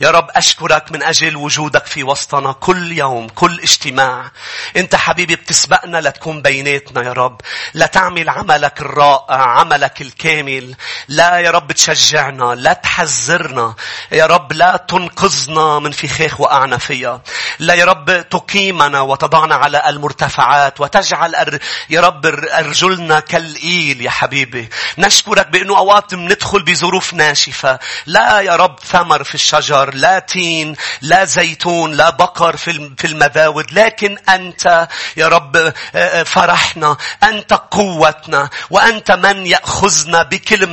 يا رب أشكرك من أجل وجودك في وسطنا كل يوم كل اجتماع. أنت حبيبي بتسبقنا لتكون بيناتنا يا رب لتعمل عملك الرائع عملك الكامل. لا يا رب تشجعنا لا تحذرنا. يا رب لا تنقذنا من فخاخ وقعنا فيها لا يا رب تقيمنا وتضعنا على المرتفعات وتجعل يا رب أرجلنا كالإيل يا حبيبي. نشكرك بأنه أوقات ندخل بظروف ناشفة. لا يا رب ثمر في الشجر. لا تين لا زيتون لا بقر في المذاود لكن أنت يا رب فرحنا. أنت قوتنا. وأنت من يأخذنا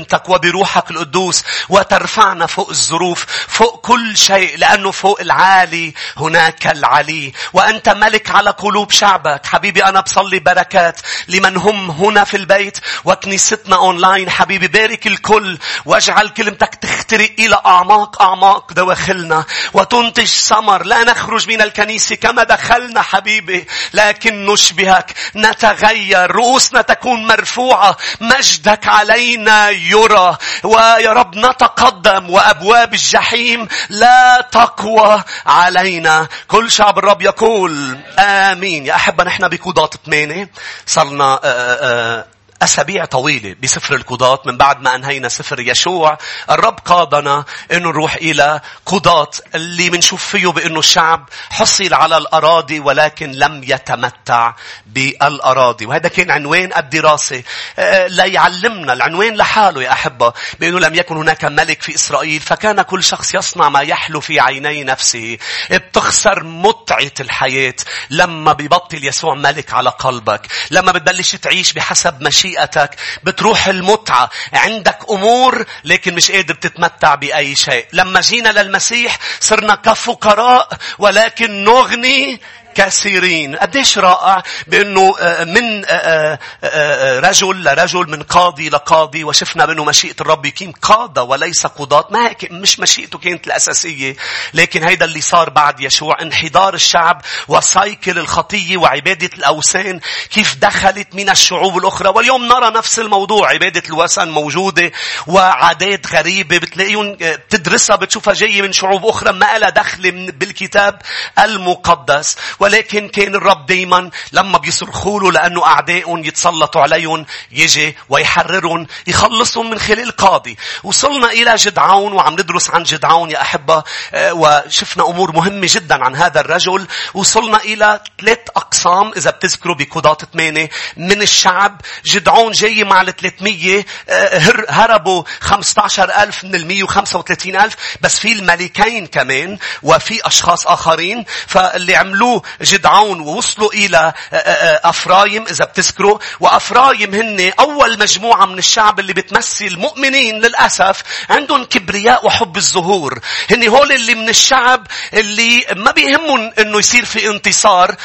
بكلمتك وبروحك القدوس وترفعنا فوق الظروف فوق كل شيء لأنه فوق العالي هناك العلي. وأنت ملك على قلوب شعبك. حبيبي أنا بصلي بركات لمن هم هنا في البيت وكنيستنا أونلاين. حبيبي بارك الكل واجعل كلمتك تخترق إلى أعماق أعماق دواخلنا وتنتج ثمر. لا نخرج من الكنيسة كما دخلنا حبيبي لكن نشبهك. نتغير. رؤوسنا تكون مرفوعة. مجدك علينا يرى ويا رب نتقدم وأبواب الجحيم لا تقوى علينا. كل شعب الرب يقول آمين. يا أحبة نحن بكودات ثمانية. صرنا آآ آآ أسابيع طويلة بسفر القضاة من بعد ما أنهينا سفر يشوع. الرب قادنا أنه نروح إلى قضاة اللي منشوف فيه بأنه الشعب حصل على الأراضي ولكن لم يتمتع بالأراضي. وهذا كان عنوان الدراسة آه، لا يعلمنا العنوان لحاله يا أحبة بأنه لم يكن هناك ملك في إسرائيل فكان كل شخص يصنع ما يحلو في عيني نفسه. بتخسر متعة الحياة لما بيبطل يسوع ملك على قلبك لما بتبلش تعيش بحسب مشيئة طريقتك بتروح المتعة. عندك أمور لكن مش قادر تتمتع بأي شيء. لما جينا للمسيح صرنا كفقراء ولكن نغني كثيرين. قديش رائع بأنه آه، من آه، آه، رجل لرجل من قاضي لقاضي وشفنا بأنه مشيئة الرب يقيم قادة وليس قضاة. ما هيك مش مشيئته كانت الأساسية لكن هيدا اللي صار بعد يشوع. انحدار الشعب وسايكل الخطية وعبادة الأوثان كيف دخلت من الشعوب الأخرى. واليوم نرى نفس الموضوع عبادة الوثن موجودة وعادات غريبة بتلاقيهم بتدرسها بتشوفها جاية من شعوب أخرى ما لها دخل بالكتاب المقدس. ولكن كان الرب دايما لما بيصرخوا له لأنه أعدائهم يتسلطوا عليهم يجي ويحررهم يخلصهم من خلال قاضي. وصلنا إلى جدعون وعم ندرس عن جدعون يا أحبة آه، وشفنا أمور مهمة جدا عن هذا الرجل. وصلنا إلى ثلاث أقسام إذا بتذكروا بقضاة ثمانية من الشعب. جدعون جاي مع ال 300 آه، هربوا 15 ألف من ال 135 ألف بس في الملكين كمان وفي أشخاص آخرين فاللي عملوه جدعون ووصلوا إلى آه، آه، آه، أفرايم إذا بتذكروا. وأفرايم هن أول مجموعة من الشعب اللي بتمثل مؤمنين للأسف. عندهم كبرياء وحب الظهور هن هول اللي من الشعب اللي ما بيهمهم إنه يصير في انتصار.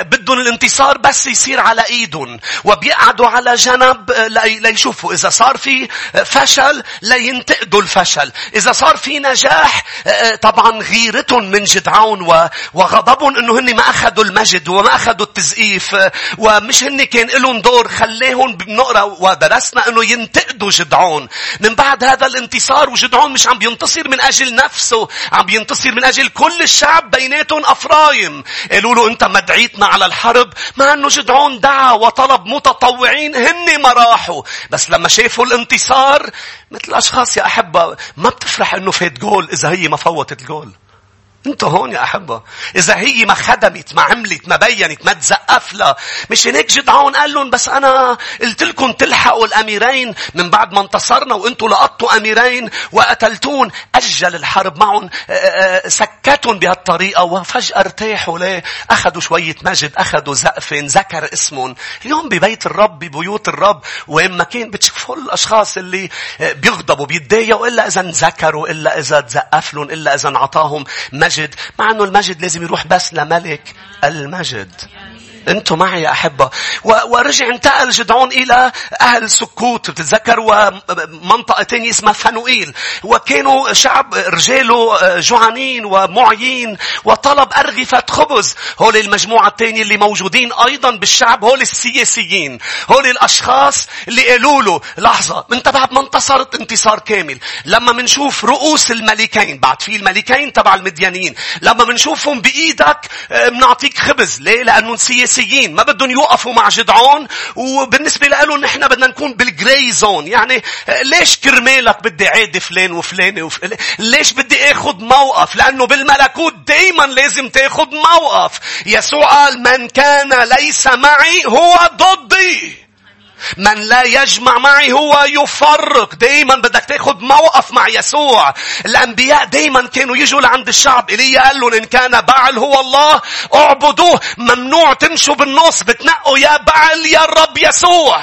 بدهم الانتصار بس يصير على إيدهم. وبيقعدوا على جنب ليشوفوا إذا صار في فشل لينتقدوا الفشل. إذا صار في نجاح طبعا غيرتهم من جدعون وغضبهم إنه هن ما أخذوا المجد وما أخذوا التزقيف ومش هن كان لهم دور خليهم بنقرأ ودرسنا أنه ينتقدوا جدعون. من بعد هذا الانتصار وجدعون مش عم بينتصر من أجل نفسه عم بينتصر من أجل كل الشعب بيناتهم أفرايم. قالوا له أنت مدعيتنا على الحرب مع أنه جدعون دعا وطلب متطوعين هن ما راحوا. بس لما شافوا الانتصار مثل أشخاص يا أحبة ما بتفرح أنه فات جول إذا هي ما فوتت الجول. انت هون يا أحبة. إذا هي ما خدمت ما عملت ما بينت ما تزقف لها. مش هيك جدعون قال لهم بس أنا قلت لكم تلحقوا الأميرين من بعد ما انتصرنا وإنتوا لقطوا أميرين وقتلتون. أجل الحرب معهم آه، آه، سكتهم بهالطريقة وفجأة ارتاحوا ليه؟ أخذوا شوية مجد أخذوا زقفين ذكر اسمهم. اليوم ببيت الرب ببيوت الرب وين ما كان بتشوفوا الأشخاص اللي آه، بيغضبوا بيتضايقوا إلا إذا انذكروا إلا إذا تزقف لهم إلا إذا انعطاهم مع أنه المجد لازم يروح بس لملك المجد. أنتم معي يا أحبة. ورجع انتقل جدعون إلى أهل سكوت. بتتذكر ومنطقه ثانية اسمها فانوئيل. وكانوا شعب رجاله آه، جوعانين ومعيين وطلب أرغفة خبز. هول المجموعة الثانية اللي موجودين أيضا بالشعب. هول السياسيين. هول الأشخاص اللي قالوا له لحظة انت بعد ما انتصرت انتصار كامل. لما منشوف رؤوس الملكين بعد في الملكين تبع المديانيين لما منشوفهم بإيدك بنعطيك آه، خبز. ليه؟ لأنه سياسي سياسيين ما بدهم يوقفوا مع جدعون وبالنسبة لهم نحن بدنا نكون بالجراي زون يعني ليش كرمالك بدي عادي فلان وفلان وفلان ليش بدي آخذ موقف؟ لأنه بالملكوت دايما لازم تاخذ موقف. يسوع قال من كان ليس معي هو ضدي. من لا يجمع معي هو يفرق. دايما بدك تاخد موقف مع يسوع. الأنبياء دايما كانوا يجوا لعند الشعب. ايليا قال لهم إن كان بعل هو الله اعبدوه. ممنوع تمشوا بالنص بتنقوا يا بعل يا الرب يسوع.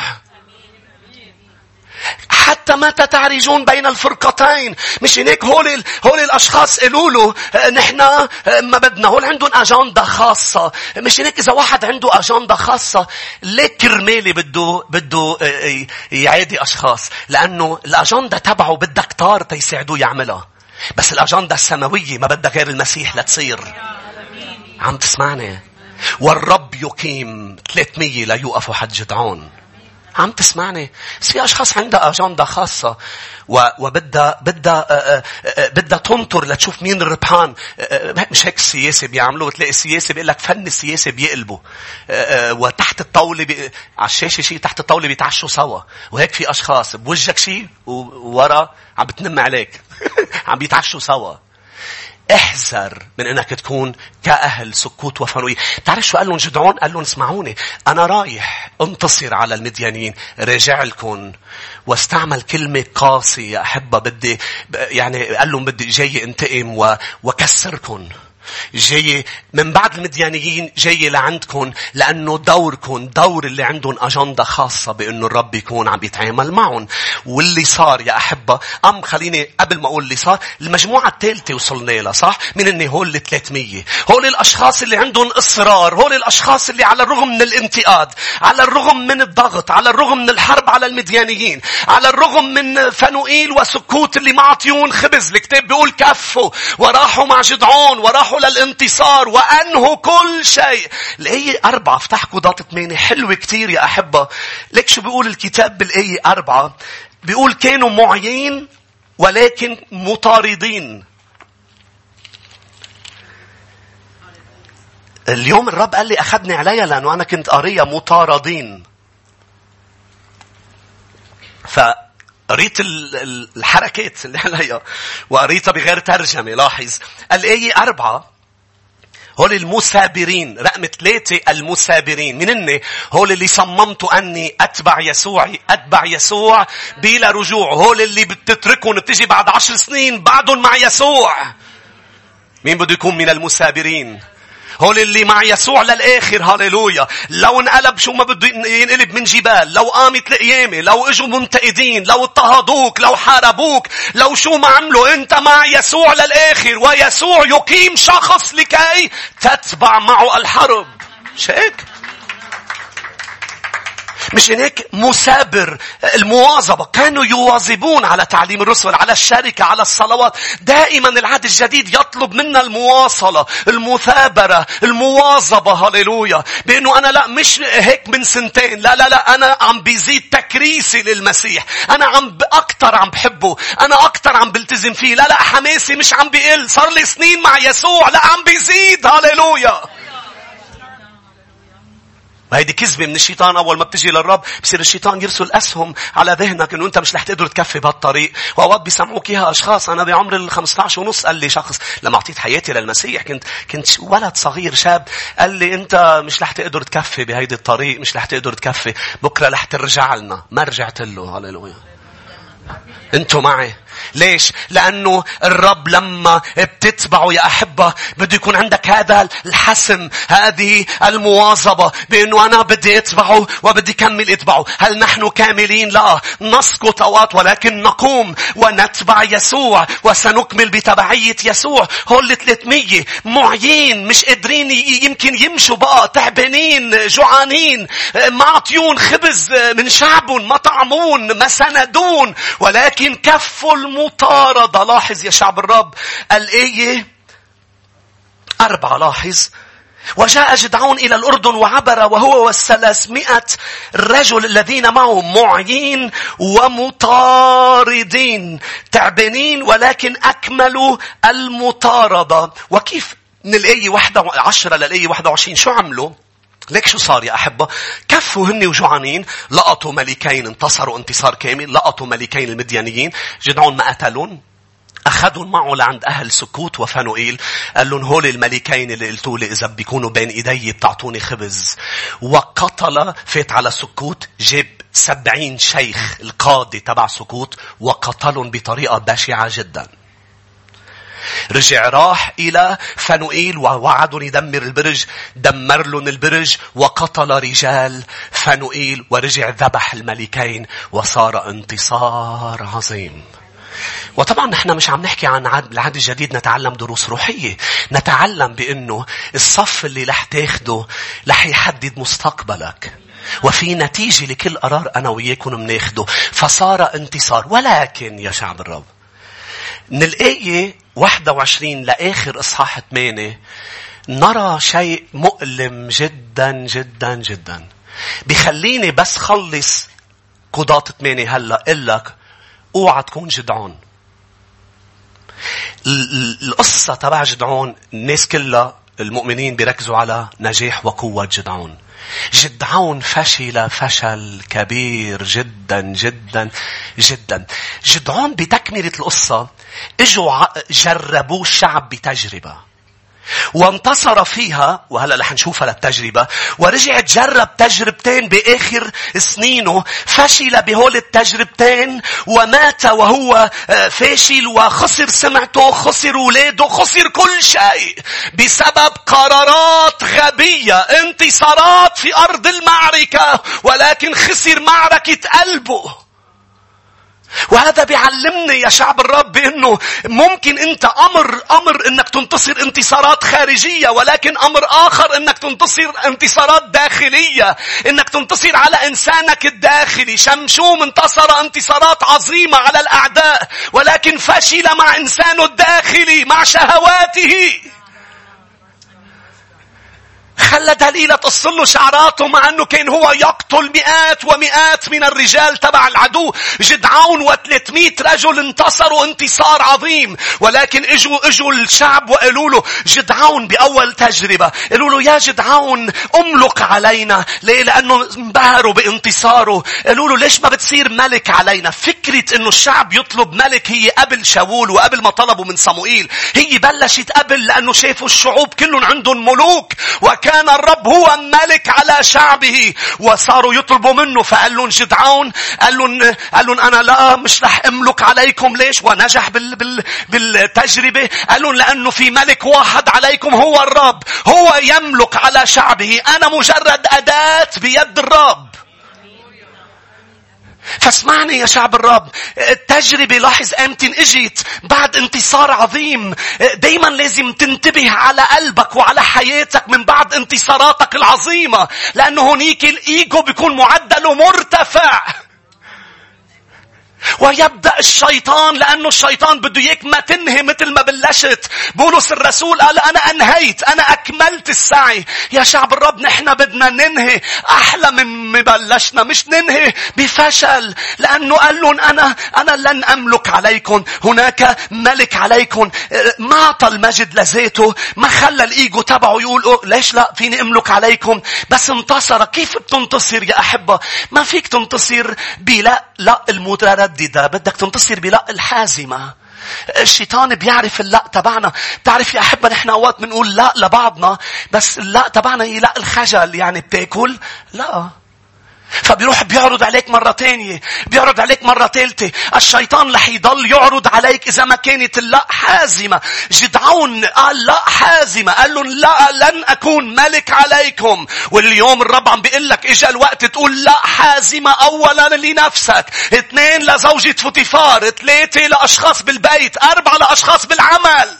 حتى متى تعرجون بين الفرقتين؟ مش هيك هول هول الأشخاص قالوا له آه، نحن آه، ما بدنا. هول عندهم أجندة خاصة. مش هيك إذا واحد عنده أجندة خاصة ليه كرمالي بده بده آه، يعادي أشخاص؟ لأنه الأجندة تبعه بدها كتار تيساعدوه يعملها. بس الأجندة السماوية ما بدها غير المسيح لتصير. عم تسمعني؟ والرب يقيم 300 ليوقفوا حد جدعون عم تسمعني؟ بس في أشخاص عندها أجندة خاصة وبدها بدها آه، آه، آه، بدها تنطر لتشوف مين الربحان. مش هيك السياسة بيعملوا بتلاقي السياسة بيقول لك فن السياسة بيقلبوا. وتحت الطاولة بي... على الشاشة شيء تحت الطاولة بيتعشوا سوا. وهيك في أشخاص بوجهك شيء وورا عم بتنم عليك. عم بيتعشوا سوا. احذر من انك تكون كأهل سكوت وفنوية. تعرف شو قال لهم جدعون؟ قال لهم اسمعوني. أنا رايح انتصر على المديانين. راجع لكم. واستعمل كلمة قاسية يا أحبة بدي يعني قال لهم بدي جاي انتقم وكسركم. جاي من بعد المديانيين جاي لعندكم لأنه دوركم دور اللي عندهم أجندة خاصة بأنه الرب يكون عم يتعامل معهم. واللي صار يا أحبة أم خليني قبل ما أقول اللي صار المجموعة الثالثة وصلنا لها صح؟ من إني هول ال 300 هول الأشخاص اللي عندهم إصرار هول الأشخاص اللي على الرغم من الانتقاد على الرغم من الضغط على الرغم من الحرب على المديانيين على الرغم من فنوئيل وسكوت اللي ما عطيون خبز الكتاب بيقول كفوا وراحوا مع جدعون وراحوا للانتصار وأنهوا كل شيء. الآية أربعة افتحكوا ضغط ثمانية حلوة كتير يا أحبة. ليك شو بيقول الكتاب بالآية أربعة؟ بيقول كانوا معين ولكن مطاردين. اليوم الرب قال لي أخذني عليها لأنه أنا كنت قارية مطاردين. ف قريت الحركات اللي عليها وقريتها بغير ترجمة لاحظ. الآية أربعة هول المثابرين رقم ثلاثة المثابرين من هن هول اللي صممت أني أتبع يسوع أتبع يسوع بلا رجوع. هول اللي بتتركهم بتجي بعد عشر سنين بعدهم مع يسوع. مين بده يكون من المثابرين هول اللي مع يسوع للآخر هاليلويا لو انقلب شو ما بده ينقلب من جبال لو قامت القيامة لو إجوا منتقدين لو اضطهدوك لو حاربوك لو شو ما عملوا انت مع يسوع للآخر ويسوع يقيم شخص لكي تتبع معه الحرب مش هيك؟ مش هيك؟ مثابر المواظبة. كانوا يواظبون على تعليم الرسل على الشركة على الصلوات. دائما العهد الجديد يطلب منا المواصلة المثابرة المواظبة. هللويا. بأنه أنا لا مش هيك من سنتين. لا لا لا أنا عم بيزيد تكريسي للمسيح. أنا عم أكتر عم بحبه. أنا أكتر عم بلتزم فيه. لا لا حماسي مش عم بيقل. صار لي سنين مع يسوع. لا عم بيزيد. هللويا. وهيدي كذبة من الشيطان. أول ما بتجي للرب بصير الشيطان يرسل أسهم على ذهنك إنه أنت مش رح تقدر تكفي بهالطريق. وأوقات بيسمعوك إياها أشخاص. أنا بعمر ال 15 ونص قال لي شخص لما أعطيت حياتي للمسيح كنت كنت ولد صغير شاب قال لي أنت مش رح تقدر تكفي بهيدي الطريق. مش رح تقدر تكفي. بكرة رح ترجع لنا. ما رجعت له. هللويا. أنتوا معي. ليش؟ لأنه الرب لما بتتبعه يا أحبة بده يكون عندك هذا الحسم هذه المواظبة بأنه أنا بدي أتبعه وبدي كمل أتبعه هل نحن كاملين؟ لا. نسقط أوقات ولكن نقوم ونتبع يسوع وسنكمل بتبعية يسوع. هول 300 معيين مش قادرين يمكن يمشوا بقى. تعبانين جوعانين. معطيون خبز من شعبهم ما طعمون ما سندون ولكن كفوا المطاردة لاحظ يا شعب الرب الآية أربعة لاحظ. وجاء جدعون إلى الأردن وعبر وهو والثلاثمائة رجل الذين معه معين ومطاردين تعبانين ولكن أكملوا المطاردة. وكيف من الآية 11 للآية 21 شو عملوا؟ ليك شو صار يا أحبة؟ كفوا هن وجوعانين. لقطوا ملكين انتصروا انتصار كامل. لقطوا ملكين المديانيين جدعون ما قتلون. أخذهم معه لعند أهل سكوت وفنوئيل قال لهم هول الملكين اللي قلتوا لي إذا بيكونوا بين إيدي بتعطوني خبز. وقتل فات على سكوت جاب سبعين شيخ القاضي تبع سكوت. وقتلهم بطريقة بشعة جدا. رجع راح إلى فنوئيل ووعدهم يدمر البرج دمر لهم البرج وقتل رجال فنوئيل ورجع ذبح الملكين وصار انتصار عظيم وطبعا نحن مش عم نحكي عن العهد الجديد نتعلم دروس روحية. نتعلم بأنه الصف اللي رح تاخده رح يحدد مستقبلك. وفي نتيجة لكل قرار أنا وياكم بناخده. فصار انتصار. ولكن يا شعب الرب من الآية 21 لآخر إصحاح 8 نرى شيء مؤلم جدا جدا جدا. بخليني بس خلص قضاة 8 هلأ لك أوعى تكون جدعون. القصة تبع جدعون الناس كلها المؤمنين بيركزوا على نجاح وقوة جدعون. جدعون فشل فشل كبير جدا جدا جدا. جدعون بتكملة القصة إجوا جربوا الشعب بتجربة. وانتصر فيها وهلا رح نشوفها للتجربة ورجع جرب تجربتين بآخر سنينه فشل بهول التجربتين ومات وهو آه، فاشل وخسر سمعته خسر اولاده خسر كل شيء بسبب قرارات غبية انتصارات في أرض المعركة ولكن خسر معركة قلبه. وهذا بيعلمني يا شعب الرب بأنه ممكن أنت أمر أمر أنك تنتصر انتصارات خارجية ولكن أمر آخر أنك تنتصر انتصارات داخلية. أنك تنتصر على إنسانك الداخلي. شمشوم انتصر انتصارات عظيمة على الأعداء ولكن فشل مع إنسانه الداخلي مع شهواته. خلى دليلة تصل له شعراته مع أنه كان هو يقتل مئات ومئات من الرجال تبع العدو. جدعون وثلاثمائة رجل انتصروا انتصار عظيم. ولكن اجوا إجوا الشعب وقالوا له جدعون بأول تجربة. قالوا له يا جدعون املك علينا. ليه؟ لأنه انبهروا بانتصاره. قالوا له ليش ما بتصير ملك علينا؟ فكرة أنه الشعب يطلب ملك هي قبل شاول وقبل ما طلبوا من صموئيل. هي بلشت قبل لأنه شافوا الشعوب كلهم عندهم ملوك. وكان كان الرب هو ملك على شعبه. وصاروا يطلبوا منه فقال لهم جدعون قال لهم قال أنا لا مش رح أملك عليكم. ليش؟ ونجح بال بال بالتجربة. قال لهم لأنه في ملك واحد عليكم هو الرب. هو يملك على شعبه. أنا مجرد أداة بيد الرب. فاسمعني يا شعب الرب. التجربة لاحظ إمتى اجت بعد انتصار عظيم. دايما لازم تنتبه على قلبك وعلى حياتك من بعد انتصاراتك العظيمة لأنه هنيك الإيجو بيكون معدله مرتفع ويبدأ الشيطان لأنه الشيطان بده إياك ما تنهي مثل ما بلشت. بولس الرسول قال أنا أنهيت. أنا أكملت السعي. يا شعب الرب نحن بدنا ننهي أحلى من ما بلشنا. مش ننهي بفشل. لأنه قال لهم أنا أنا لن أملك عليكم. هناك ملك عليكم. ما أعطى المجد لذاته. ما خلى الإيجو تبعه يقول ليش لا فيني أملك عليكم. بس انتصر. كيف بتنتصر يا أحبة؟ ما فيك تنتصر بلا لا المتردد مترددة بدك تنتصر بلا الحازمة. الشيطان بيعرف اللأ تبعنا. بتعرف يا أحبة نحن أوقات بنقول لا لبعضنا بس اللأ تبعنا هي لأ الخجل. يعني بتأكل؟ لا. فبيروح بيعرض عليك مرة تانية بيعرض عليك مرة ثالثة الشيطان رح يضل يعرض عليك إذا ما كانت اللا حازمة. جدعون قال لا حازمة. قال لهم لا لن أكون ملك عليكم. واليوم الرب عم بيقول لك إجا الوقت تقول لا حازمة أولا لنفسك. اثنين لزوجة فوتيفار ثلاثة لأشخاص بالبيت أربعة لأشخاص بالعمل.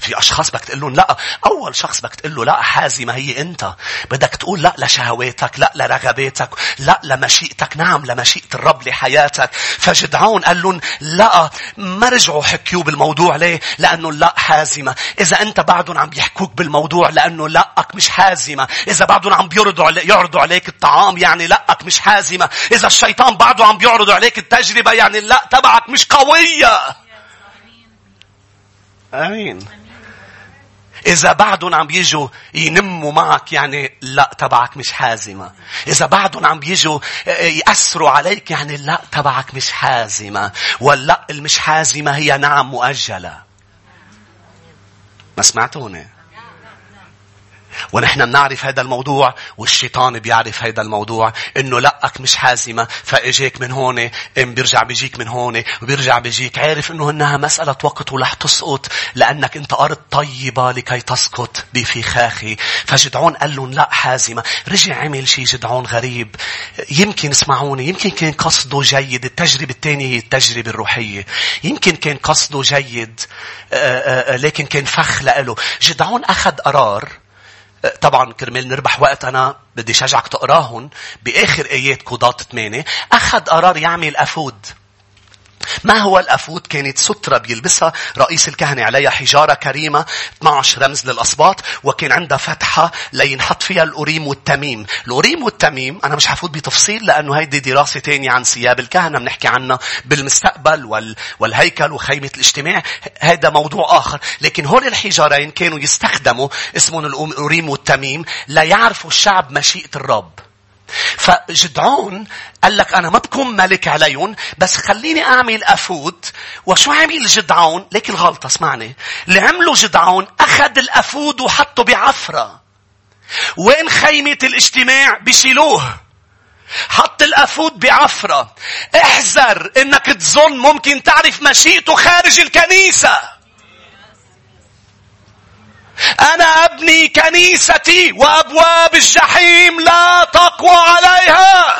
في أشخاص بدك تقول لهم لا أول شخص بدك تقول له لا حازمة هي أنت. بدك تقول لا لشهواتك لا لرغباتك لا لمشيئتك نعم لمشيئة الرب لحياتك. فجدعون قال لهم لا ما رجعوا حكيوا بالموضوع ليه؟ لأنه لا حازمة. إذا أنت بعدهم عم يحكوك بالموضوع لأنه لأك مش حازمة. إذا بعدهم عم بيعرضوا عليك يعرضوا عليك الطعام يعني لأك مش حازمة. إذا الشيطان بعده عم بيعرضوا عليك التجربة يعني لا تبعك مش قوية. آمين. إذا بعدهم عم بيجوا ينموا معك يعني لا تبعك مش حازمة. إذا بعدهم عم بيجوا آه، يأثروا عليك يعني لا تبعك مش حازمة. واللأ المش حازمة هي نعم مؤجلة. ما سمعتوني؟ ونحن بنعرف هذا الموضوع والشيطان بيعرف هذا الموضوع. إنه لقك مش حازمة فإجيك من هون إم بيرجع بيجيك من هون وبيرجع بيجيك. عارف إنه إنها مسألة وقت ورح تسقط لأنك إنت أرض طيبة لكي تسقط بفخاخي فجدعون قال لهم لا حازمة. رجع عمل شيء جدعون غريب. يمكن اسمعوني يمكن كان قصده جيد. التجربة الثانية هي التجربة الروحية. يمكن كان قصده جيد آه، آه، آه، لكن كان فخ لإله. جدعون أخذ قرار طبعا كرمال نربح وقت أنا بدي شجعك تقراهن بآخر آيات قضاة 8 أخذ قرار يعمل أفود. ما هو الأفود؟ كانت سترة بيلبسها رئيس الكهنة عليها حجارة كريمة 12 رمز للأصباط وكان عندها فتحة لينحط فيها الأوريم والتميم. الأوريم والتميم أنا مش حفوت بتفصيل لأنه هيدي دراسة تانية عن ثياب الكهنة بنحكي عنها بالمستقبل وال... والهيكل وخيمة الاجتماع. هذا موضوع آخر. لكن هول الحجارين كانوا يستخدموا اسمهم الأوريم والتميم ليعرفوا الشعب مشيئة الرب. فجدعون قال لك أنا ما بكون ملك عليهم بس خليني أعمل أفود وشو عمل جدعون؟ ليك الغلطة اسمعني. اللي عمله جدعون أخذ الأفود وحطه بعفرة. وين خيمة الاجتماع؟ بشيلوه. حط الأفود بعفرة. احذر إنك تظن ممكن تعرف مشيئته خارج الكنيسة. أنا أبني كنيستي وأبواب الجحيم لا تقوى عليها.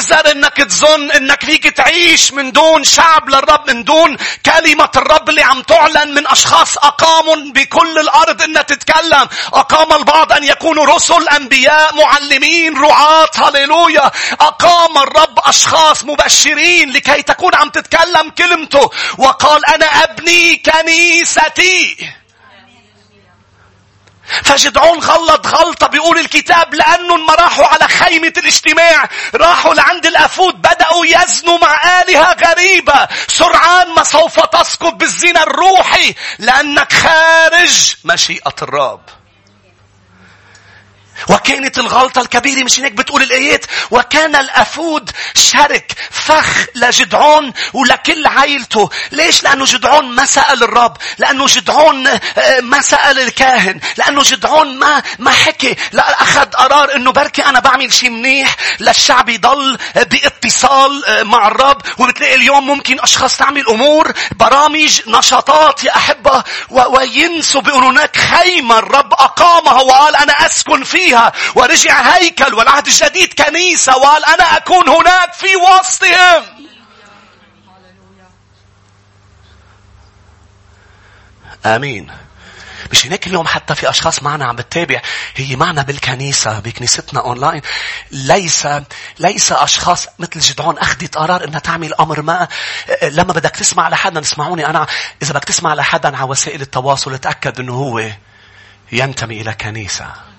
احذر إنك تظن إنك فيك تعيش من دون شعب للرب من دون كلمة الرب اللي عم تعلن من أشخاص أقاموا بكل الأرض انها تتكلم. أقام البعض أن يكونوا رسل أنبياء معلمين رعاة هللويا. أقام الرب أشخاص مبشرين لكي تكون عم تتكلم كلمته. وقال أنا أبني كنيستي. فجدعون غلط غلطة بيقول الكتاب لأنهم ما راحوا على خيمة الاجتماع. راحوا لعند الأفود بدأوا يزنوا مع آلهة غريبة. سرعان ما سوف تسقط بالزنا الروحي لأنك خارج مشيئة الرب. وكانت الغلطة الكبيرة مش هيك بتقول الآيات؟ وكان الأفود شرك فخ لجدعون ولكل عائلته. ليش؟ لأنه جدعون ما سأل الرب لأنه جدعون آه، ما سأل الكاهن لأنه جدعون ما ما حكي. لا أخذ قرار أنه بركي أنا بعمل شيء منيح للشعب يضل بإتصال آه، مع الرب. وبتلاقي اليوم ممكن أشخاص تعمل أمور برامج نشاطات يا أحبة وينسوا بأنه هناك خيمة الرب أقامها وقال أنا أسكن فيه. فيها ورجع هيكل والعهد الجديد كنيسة وقال أنا أكون هناك في وسطهم. آمين. مش هناك اليوم حتى في أشخاص معنا عم بتتابع. هي معنا بالكنيسة بكنيستنا أونلاين ليس ليس أشخاص مثل جدعون أخذت قرار إنها تعمل أمر ما. لما بدك تسمع لحدا اسمعوني أنا. إذا بدك تسمع لحدا على وسائل التواصل اتأكد إنه هو ينتمي إلى كنيسة.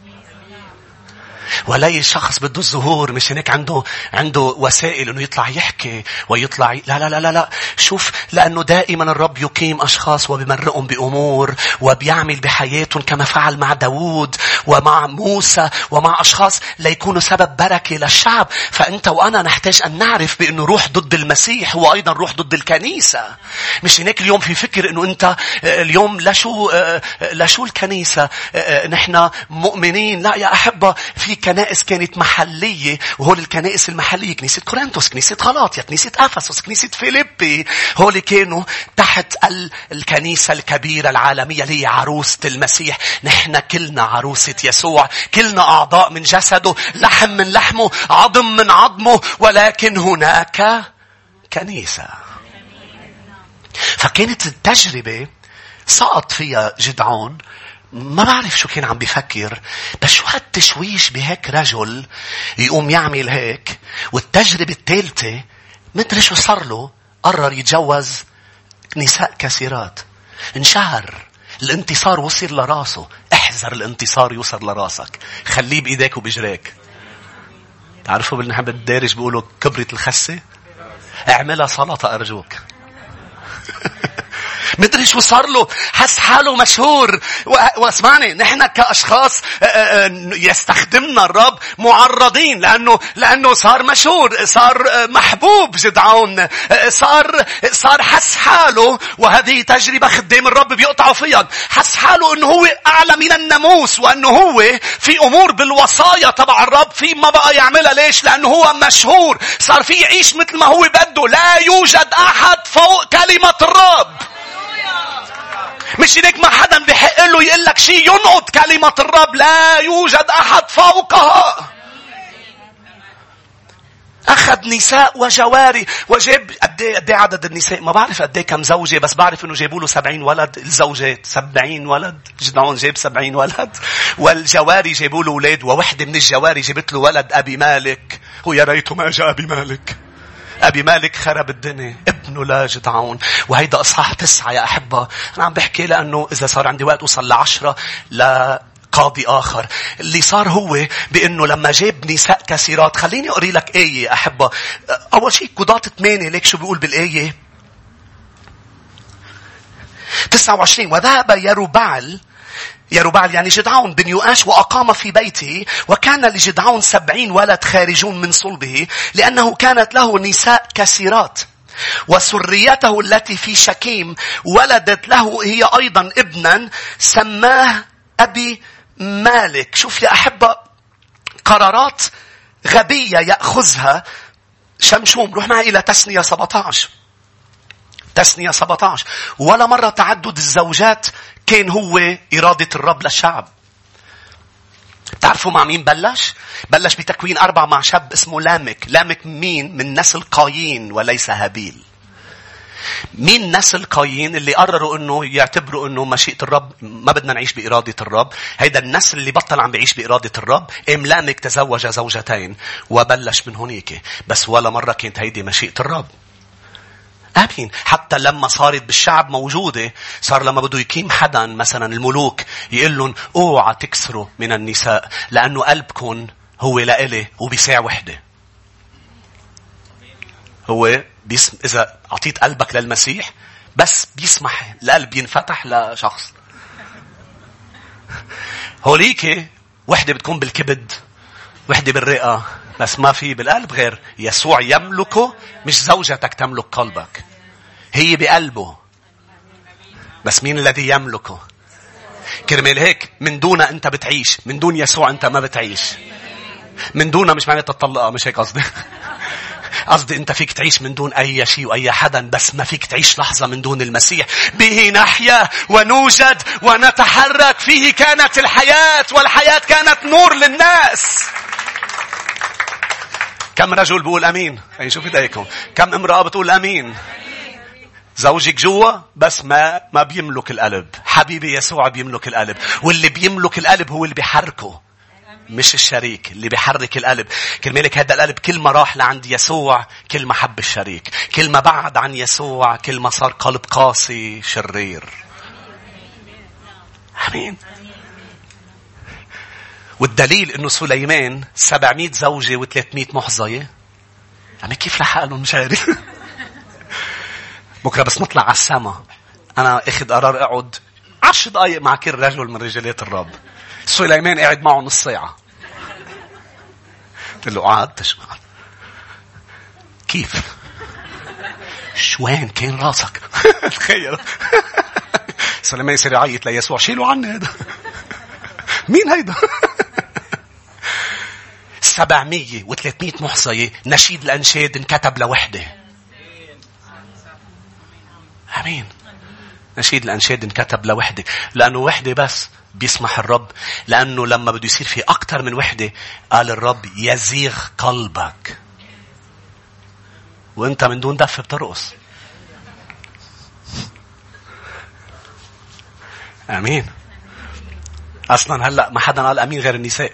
ولا أي شخص بده الظهور مش هيك عنده عنده وسائل إنه يطلع يحكي ويطلع لا لا لا لا لا. شوف لأنه دائما الرب يقيم أشخاص وبيمرقهم بأمور وبيعمل بحياتهم كما فعل مع داوود ومع موسى ومع أشخاص ليكونوا سبب بركة للشعب. فأنت وأنا نحتاج أن نعرف بأنه روح ضد المسيح هو أيضا روح ضد الكنيسة. مش هناك اليوم في فكر إنه أنت آه، اليوم لا شو آه، آه، لا شو الكنيسه نحن مؤمنين. لا يا أحبة في كنائس كانت محلية وهول الكنائس المحلية كنيسة كورنثوس كنيسة غلاطيا كنيسة أفسس كنيسة فيليبي هول كانوا تحت الكنيسة الكبيرة العالمية اللي هي عروسة المسيح. نحن كلنا عروسة يسوع كلنا أعضاء من جسده لحم من لحمه عظم من عظمه ولكن هناك كنيسة. فكانت التجربة سقط فيها جدعون ما بعرف شو كان عم بيفكر بس شو هالتشويش بهيك رجل يقوم يعمل هيك والتجربة الثالثة مدري شو صار له قرر يتجوز نساء كثيرات انشهر الانتصار وصل لراسه. احذر الانتصار يوصل لراسك. خليه بإيديك وبجريك. تعرفوا بالنحب الدارج بيقولوا كبرت الخسة؟ اعملها سلطة أرجوك. مدري شو صار له. حس حاله مشهور. واسمعني نحن كأشخاص آه، آه، آه، يستخدمنا الرب معرضين لأنه لأنه صار مشهور صار محبوب جدعون. صار صار حس حاله. وهذه تجربة خدام الرب بيقطعوا فيها حس حاله إنه هو أعلى من الناموس وإنه هو في أمور بالوصايا تبع الرب في ما بقى يعملها. ليش؟ لأنه هو مشهور. صار في يعيش مثل ما هو بده. لا يوجد أحد فوق كلمة الرب. مش هيك ما حدا بحق له يقول لك شيء ينقض كلمة الرب. لا يوجد أحد فوقها. أخذ نساء وجواري. وجاب قد إيه قد إيه عدد النساء؟ ما بعرف قد إيه كم زوجة بس بعرف إنه جابوا له سبعين ولد. الزوجات سبعين ولد. جدعون جاب سبعين ولد. والجواري جابوا له أولاد. ووحدة من الجواري جابت له ولد أبي مالك. ويا ريته ما جاء أبي مالك. أبي مالك خرب الدنيا. ابنه لا جدعون وهيدا إصحاح تسعة يا أحبة. أنا عم بحكي لأنه إذا صار عندي وقت أوصل لعشرة لا قاضي آخر. اللي صار هو بأنه لما جاب نساء كثيرات خليني أقري لك آية أحبة. أول شيء قضاة ثمانية ليك شو بيقول بالآية؟ 29 وذهب يروبعل يروبعل يعني جدعون بن يؤاش وأقام في بيته وكان لجدعون سبعين ولد خارجون من صلبه لأنه كانت له نساء كثيرات وسريته التي في شكيم ولدت له هي أيضا ابنا سماه أبي مالك. شوف يا أحبة قرارات غبية يأخذها شمشوم. روح معي إلى تسنية 17 تسنية 17 ولا مرة تعدد الزوجات كان هو إرادة الرب للشعب. تعرفوا مع مين بلش؟ بلش بتكوين أربعة مع شاب اسمه لامك. لامك مين؟ من نسل قايين وليس هابيل. مين نسل قايين اللي قرروا إنه يعتبروا إنه مشيئة الرب ما بدنا نعيش بإرادة الرب هيدا النسل اللي بطل عم بيعيش بإرادة الرب ام لامك تزوج زوجتين وبلش من هنيك بس ولا مرة كانت هيدي مشيئة الرب آمين. حتى لما صارت بالشعب موجودة صار لما بده يقيم حدا مثلا الملوك يقول لهم اوعى تكسروا من النساء لأنه قلبكم هو لإلي وبيساع وحدة. هو بيسم... إذا أعطيت قلبك للمسيح بس بيسمح القلب ينفتح لشخص. هوليك وحدة بتكون بالكبد وحدة بالرئة بس ما في بالقلب غير يسوع يملكه مش زوجتك تملك قلبك. هي بقلبه. بس مين الذي يملكه؟ كرمال هيك من دون انت بتعيش من دون يسوع انت ما بتعيش. من دون مش معناتها تطلقها مش هيك قصدي؟ قصدي انت فيك تعيش من دون اي شيء واي حدا بس ما فيك تعيش لحظة من دون المسيح. به نحيا ونوجد ونتحرك. فيه كانت الحياة والحياة كانت نور للناس. كم رجل بيقول أمين؟ هي شوف إيديكم. كم امرأة بتقول أمين؟ زوجك جوا بس ما ما بيملك القلب. حبيبي يسوع بيملك القلب. واللي بيملك القلب هو اللي بيحركه مش الشريك اللي بيحرك القلب. كرمالك هذا القلب كل ما راح لعند يسوع كل ما حب الشريك. كل ما بعد عن يسوع كل ما صار قلب قاسي شرير. أمين. والدليل إنه سليمان 700 زوجة و300 محظية يعني كيف لحقهم مش عارف. بكرة بس نطلع على السما. أنا أخذ قرار أقعد عشر دقايق مع كل رجل من رجالات الرب. سليمان قاعد معه نص ساعة. قلت له قعدت شو كيف؟ شوين كان راسك. تخيل. سليمان يصير يعيط ليسوع. شيلوا عني هذا. مين هيدا؟ سبعمية وثلاثمية محصية نشيد الأنشاد انكتب لوحدة. أمين. نشيد الأنشاد انكتب لوحدة. لأنه وحدة بس بيسمح الرب. لأنه لما بده يصير في أكثر من وحدة قال الرب يزيغ قلبك. وأنت من دون دف بترقص. أمين. أصلا هلأ ما حدا قال أمين غير النساء.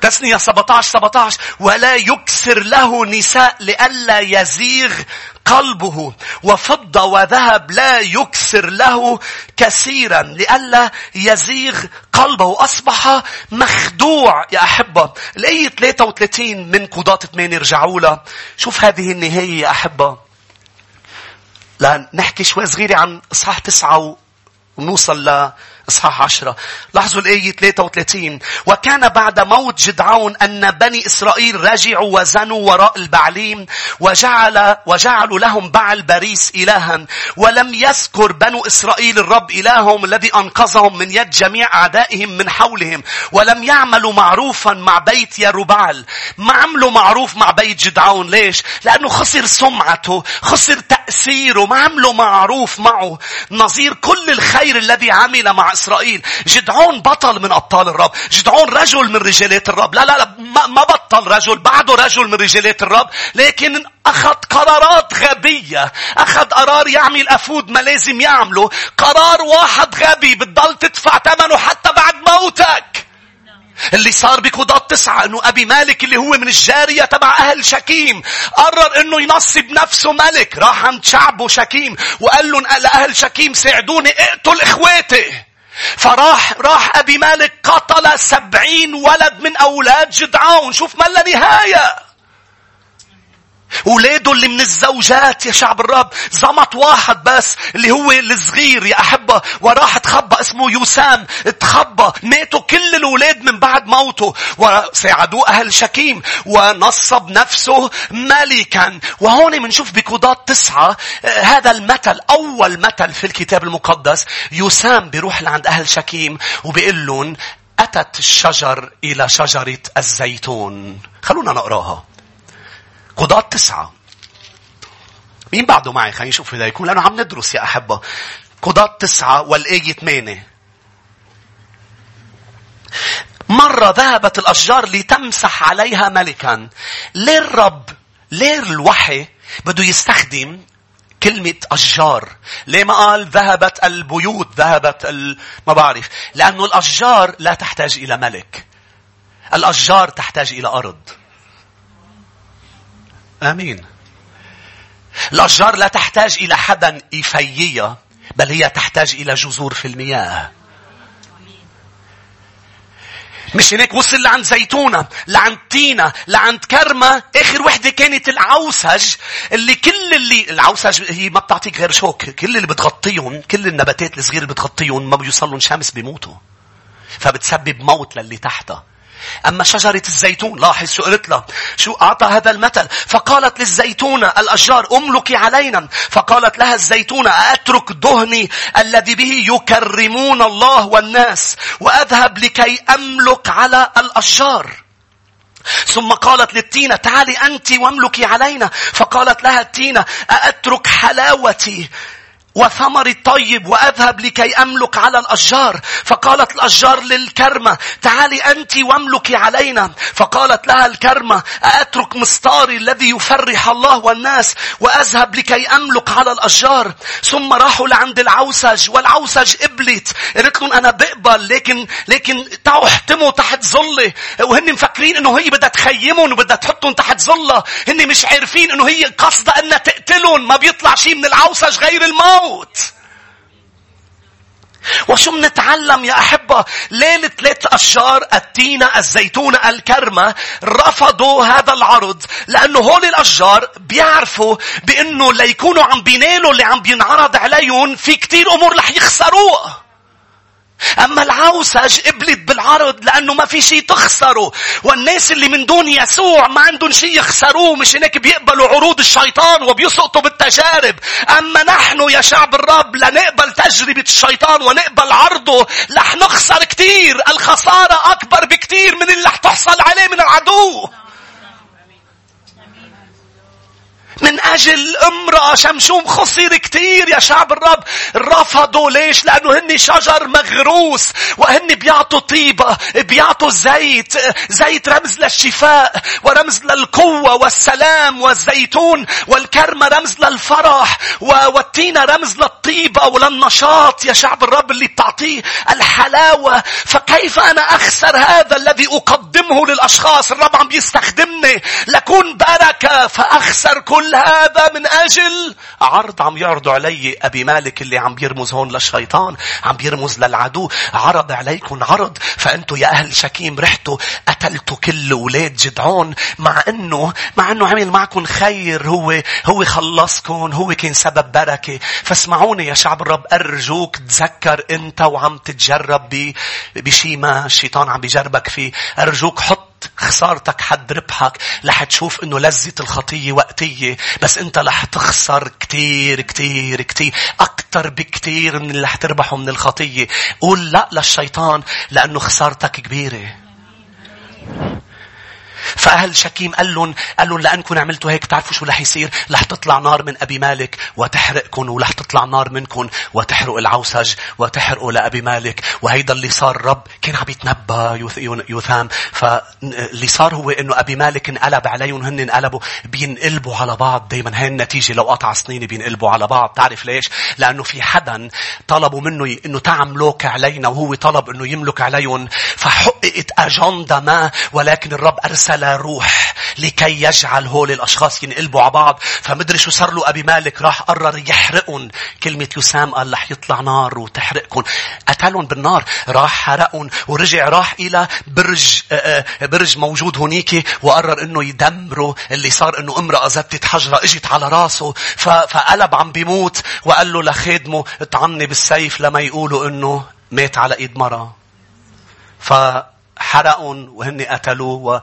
تسنية 17 17 ولا يكسر له نساء لئلا يزيغ قلبه. وفضة وذهب لا يكسر له كثيرا لئلا يزيغ قلبه. أصبح مخدوع يا أحبة. الآية 33 من قضاة 8 رجعوا لها شوف هذه النهاية يا أحبة. لنحكي شوي صغيرة عن إصحاح تسعة ونوصل إصحاح عشرة. لاحظوا الآية 33 وكان بعد موت جدعون أن بني إسرائيل رجعوا وزنوا وراء البعليم وجعل وجعلوا لهم بعل باريس إلها. ولم يذكر بنو إسرائيل الرب إلههم الذي أنقذهم من يد جميع أعدائهم من حولهم. ولم يعملوا معروفا مع بيت يروبعل. ما عملوا معروف مع بيت جدعون. ليش؟ لأنه خسر سمعته خسر تأثيره. ما عملوا معروف معه. نظير كل الخير الذي عمل مع إسرائيل. جدعون بطل من أبطال الرب. جدعون رجل من رجالات الرب. لا لا لا ما بطل رجل. بعده رجل من رجالات الرب. لكن أخذ قرارات غبية. أخذ قرار يعمل أفود ما لازم يعمله. قرار واحد غبي. بتضل تدفع ثمنه حتى بعد موتك. اللي صار بقضاة تسعة إنه أبي مالك اللي هو من الجارية تبع أهل شكيم قرر إنه ينصب نفسه ملك راح عند شعبه شكيم وقال لهم لأهل شكيم ساعدوني اقتل إخواتي. فراح راح أبي مالك قتل سبعين ولد من أولاد جدعون شوف ما لا نهاية. ولاده اللي من الزوجات يا شعب الرب زمط واحد بس اللي هو الصغير يا أحبة وراح تخبى اسمه يوسام تخبى ماتوا كل الأولاد من بعد موته وساعدوه أهل شكيم ونصب نفسه ملكا. وهون بنشوف بقضاة تسعة هذا المثل أول مثل في الكتاب المقدس يوسام بيروح لعند أهل شكيم وبيقول لهم أتت الشجر إلى شجرة الزيتون. خلونا نقراها. قضاة تسعة مين بعده معي خلينا نشوف يكون لأنه عم ندرس يا أحبة قضاة تسعة والآية ثمانية مرة ذهبت الأشجار لتمسح عليها ملكا. ليه الرب, ليه الوحي بده يستخدم كلمة أشجار. ليه ما قال ذهبت البيوت, ذهبت ال... ما بعرف. لأنه الأشجار لا تحتاج إلى ملك. الأشجار تحتاج إلى أرض. آمين. الأشجار لا تحتاج إلى حدا يفييها بل هي تحتاج إلى جذور في المياه. مش هناك وصل لعند زيتونة لعند تينة لعند كرمة آخر وحدة كانت العوسج اللي كل اللي العوسج هي ما بتعطيك غير شوك كل اللي بتغطيهم كل النباتات الصغيرة اللي بتغطيهم ما بيوصلهم شمس بيموتوا فبتسبب موت للي تحتها أما شجرة الزيتون لاحظ شو قلت لها. شو أعطى هذا المثل؟ فقالت للزيتونة الأشجار أملكي علينا. فقالت لها الزيتونة أترك دهني الذي به يكرمون الله والناس وأذهب لكي أملك على الأشجار. ثم قالت للتينة تعالي أنت واملكي علينا. فقالت لها التينة أأترك حلاوتي وثمر الطيب وأذهب لكي أملك على الأشجار. فقالت الأشجار للكرمة تعالي أنت واملكي علينا. فقالت لها الكرمة أترك مستاري الذي يفرح الله والناس وأذهب لكي أملك على الأشجار؟ ثم راحوا لعند العوسج والعوسج قبلت قالت لهم أنا بقبل لكن لكن تعوا احتموا تحت ظلي وهن مفكرين إنه هي بدها تخيمهم وبدها تحطهم تحت ظلها هن مش عارفين إنه هي قصدها أنها تقتلهم. ما بيطلع شيء من العوسج غير الموت. الموت. وشو منتعلم يا أحبة؟ ليلة ثلاث أشجار التينة الزيتونة الكرمة رفضوا هذا العرض لأنه هول الأشجار بيعرفوا بأنه ليكونوا عم بينالوا اللي عم بينعرض عليهم في كتير أمور رح يخسروها. أما العوسج قبلت بالعرض لأنه ما في شيء تخسره. والناس اللي من دون يسوع ما عندهم شيء يخسروه. مش هناك بيقبلوا عروض الشيطان وبيسقطوا بالتجارب. أما نحن يا شعب الرب لنقبل تجربة الشيطان ونقبل عرضه رح نخسر كثير. الخسارة أكبر بكثير من اللي رح تحصل عليه من العدو. من أجل امرأة شمشوم خسر كتير يا شعب الرب. رفضوا ليش؟ لأنه هن شجر مغروس وهن بيعطوا طيبة بيعطوا زيت زيت رمز للشفاء ورمز للقوة والسلام والزيتون والكرمة رمز للفرح والتينة رمز للطيبة وللنشاط يا شعب الرب اللي بتعطيه الحلاوة. فكيف أنا أخسر هذا الذي أقدمه للأشخاص؟ الرب عم بيستخدمني لكون بركة فأخسر كل كل هذا من أجل؟ عرض عم يعرضوا علي أبي مالك اللي عم بيرمز هون للشيطان عم بيرمز للعدو. عرض عليكم عرض فأنتوا يا أهل شكيم رحتوا قتلتوا كل ولاد جدعون مع أنه مع أنه عمل معكم خير هو هو خلصكم هو كان سبب بركة. فاسمعوني يا شعب الرب أرجوك تذكر أنت وعم تتجرب بشي ما الشيطان عم بيجربك فيه. أرجوك حط خسارتك حد ربحك رح تشوف إنه لذة الخطية وقتية. بس أنت رح تخسر كتير كتير كتير. أكتر بكتير من اللي رح تربحه من الخطية. قول لا للشيطان لأنه خسارتك كبيرة. فأهل شكيم قال لهم, قال لهم لأنكم عملتوا هيك تعرفوا شو رح يصير؟ رح تطلع نار من أبي مالك وتحرقكم ورح تطلع نار منكم وتحرق العوسج وتحرقوا لأبي مالك. وهيدا اللي صار الرب كان عم يتنبأ يثام فاللي صار هو إنه أبي مالك انقلب عليهم هن انقلبوا بينقلبوا على بعض دائما هي النتيجه لو قطع سنين بينقلبوا على بعض. تعرف ليش؟ لأنه في حدا طلبوا منه إنه تعملوك علينا وهو طلب إنه يملك عليهم. فحققت أجندة ما ولكن الرب أرسل أرسل روح لكي يجعل هول الأشخاص ينقلبوا على بعض. فمدري شو صار له أبي مالك؟ راح قرر يحرقهم. كلمة يسام قال رح يطلع نار وتحرقكم قتلهم بالنار. راح حرقهم ورجع راح إلى برج آه، آه، برج موجود هنيك وقرر إنه يدمره. اللي صار إنه امرأة زبتت حجرة إجت على راسه. فقلب عم بيموت وقال له لخادمه اطعني بالسيف لما يقولوا إنه مات على إيد مرة فحرقهم وهن قتلوه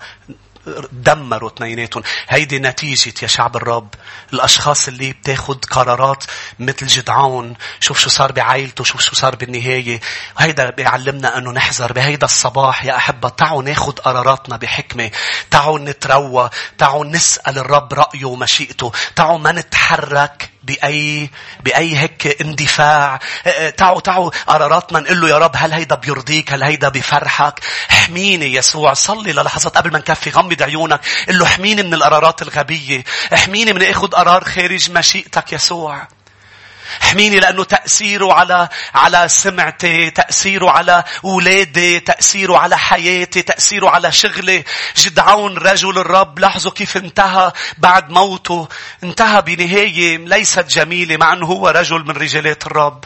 دمروا اثنيناتهم. هيدي نتيجة يا شعب الرب. الأشخاص اللي بتاخد قرارات مثل جدعون شوف شو صار بعائلته شوف شو صار بالنهاية. وهيدا بيعلمنا أنه نحذر بهيدا الصباح يا أحبة. تعوا ناخد قراراتنا بحكمة. تعوا نتروى. تعوا نسأل الرب رأيه ومشيئته. تعوا ما نتحرك بأي بأي هيك اندفاع. أه، أه، تعوا تعوا قراراتنا. نقول له يا رب هل هيدا بيرضيك؟ هل هيدا بفرحك؟ احميني يسوع. صلي للحظات قبل ما نكفي. غمض عيونك قل له احميني من القرارات الغبية. احميني من اخذ قرار خارج مشيئتك يسوع. احميني لأنه تأثيره على, على سمعتي تأثيره على أولادي تأثيره على حياتي تأثيره على شغلي. جدعون رجل الرب. لاحظوا كيف انتهى بعد موته. انتهى بنهاية ليست جميلة مع أنه هو رجل من رجالات الرب.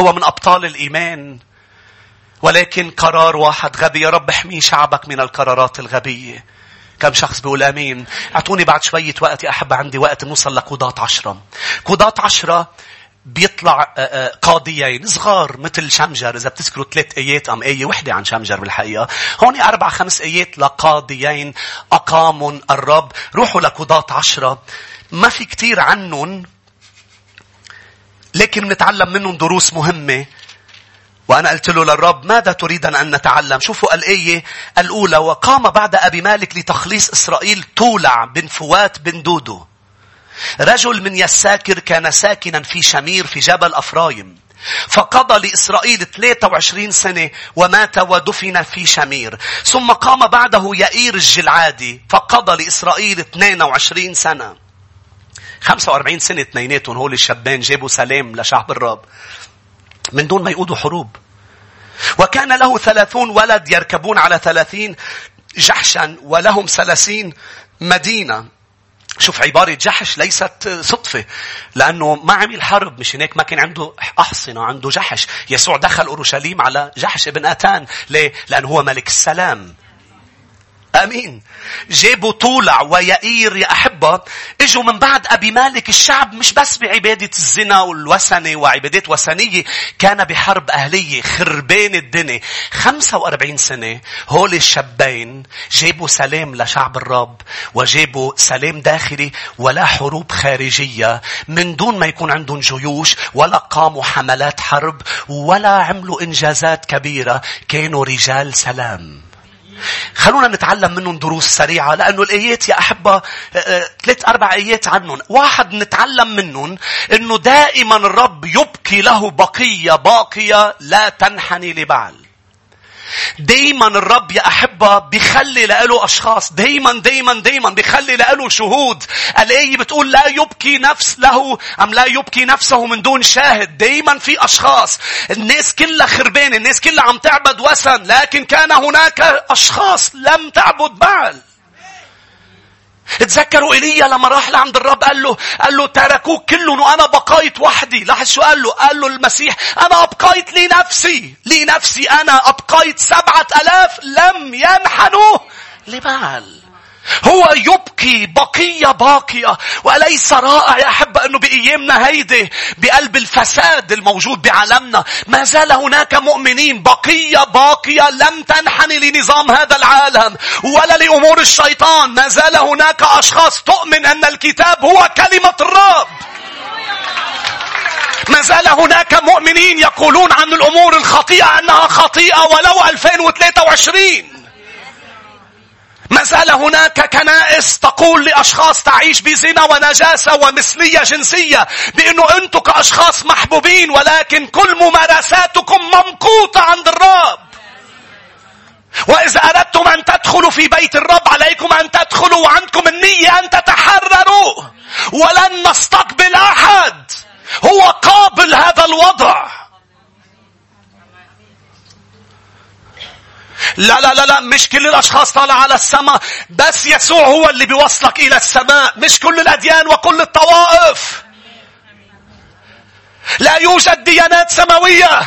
هو من أبطال الإيمان. ولكن قرار واحد غبي. يا رب احمي شعبك من القرارات الغبية. كم شخص بيقول آمين. أعطوني بعد شوية وقت يا احب عندي وقت نوصل لقضاة عشرة. قضاة عشرة بيطلع آه، آه، قاضيين صغار مثل شمجر إذا بتذكروا ثلاث آيات أم آية وحدة عن شمجر بالحقيقة. هون أربع خمس آيات لقاضيين. أقاموا الرب. روحوا لقضاة عشرة. ما في كتير عنهم لكن نتعلم منهم دروس مهمة. وأنا قلت له للرب ماذا تريد أن نتعلم شوفوا الآية الأولى وقام بعد أبي مالك لتخليص إسرائيل تولع بن فوات بن دودو رجل من يساكر كان ساكنا في شمير في جبل أفرايم فقضى لإسرائيل 23 سنة ومات ودفن في شمير. ثم قام بعده يائير الجلعادي فقضى لإسرائيل 22 سنة. 45 سنة اثنيناتهم هول الشابين جابوا سلام لشعب الرب. من دون ما يقودوا حروب. وكان له ثلاثون ولد يركبون على ثلاثين جحشا ولهم ثلاثين مدينة. شوف عبارة جحش ليست صدفة لأنه ما عمل حرب مش هيك ما كان عنده أحصنة عنده جحش يسوع دخل أورشليم على جحش ابن أتان ليه؟ لأنه هو ملك السلام آمين. جابوا طولع ويائير يا أحبة. إجوا من بعد أبي مالك الشعب مش بس بعبادة الزنا والوثنة وعبادات وثنية. كان بحرب أهلية خربان الدنيا. 45 سنة هول الشابين جابوا سلام لشعب الرب وجابوا سلام داخلي ولا حروب خارجية. من دون ما يكون عندهم جيوش ولا قاموا حملات حرب ولا عملوا إنجازات كبيرة. كانوا رجال سلام. خلونا نتعلم منهم دروس سريعة لأنه الآيات يا أحبة آه، آه، ثلاث أربع آيات عنهم. واحد نتعلم منهم أنه دائما الرب يبقي له بقية باقية لا تنحني لبعل. دايما الرب يا أحبة بيخلي له أشخاص. دايما دايما دايما بيخلي له شهود. الآية بتقول لا يبكي نفس له أم لا يبكي نفسه من دون شاهد. دايما في أشخاص. الناس كلها خربانة. الناس كلها عم تعبد وثن. لكن كان هناك أشخاص لم تعبد بعل تذكروا ايليا لما راح لعند الرب قال له قال له تركوك كلهم وأنا بقيت وحدي. لاحظ شو قال له قال له المسيح أنا أبقيت لنفسي لنفسي أنا أبقيت سبعة آلاف لم ينحنوا لبعل هو يبكي بقية باقية. وليس رائع يا أحبة أنه بأيامنا هيدي بقلب الفساد الموجود بعالمنا. ما زال هناك مؤمنين بقية باقية لم تنحني لنظام هذا العالم ولا لأمور الشيطان. ما زال هناك أشخاص تؤمن أن الكتاب هو كلمة الرب. ما زال هناك مؤمنين يقولون عن الأمور الخطيئة أنها خطيئة ولو 2023 ما زال هناك كنائس تقول لأشخاص تعيش بزنا ونجاسة ومثلية جنسية بأنه أنتم كأشخاص محبوبين ولكن كل ممارساتكم ممقوطة عند الرب. وإذا أردتم أن تدخلوا في بيت الرب عليكم أن تدخلوا وعندكم النية أن تتحرروا. ولن نستقبل أحد. هو قابل هذا الوضع. لا لا لا لا مش كل الأشخاص طالع على السماء. بس يسوع هو اللي بيوصلك إلى السماء. مش كل الأديان وكل الطوائف. لا يوجد ديانات سماوية.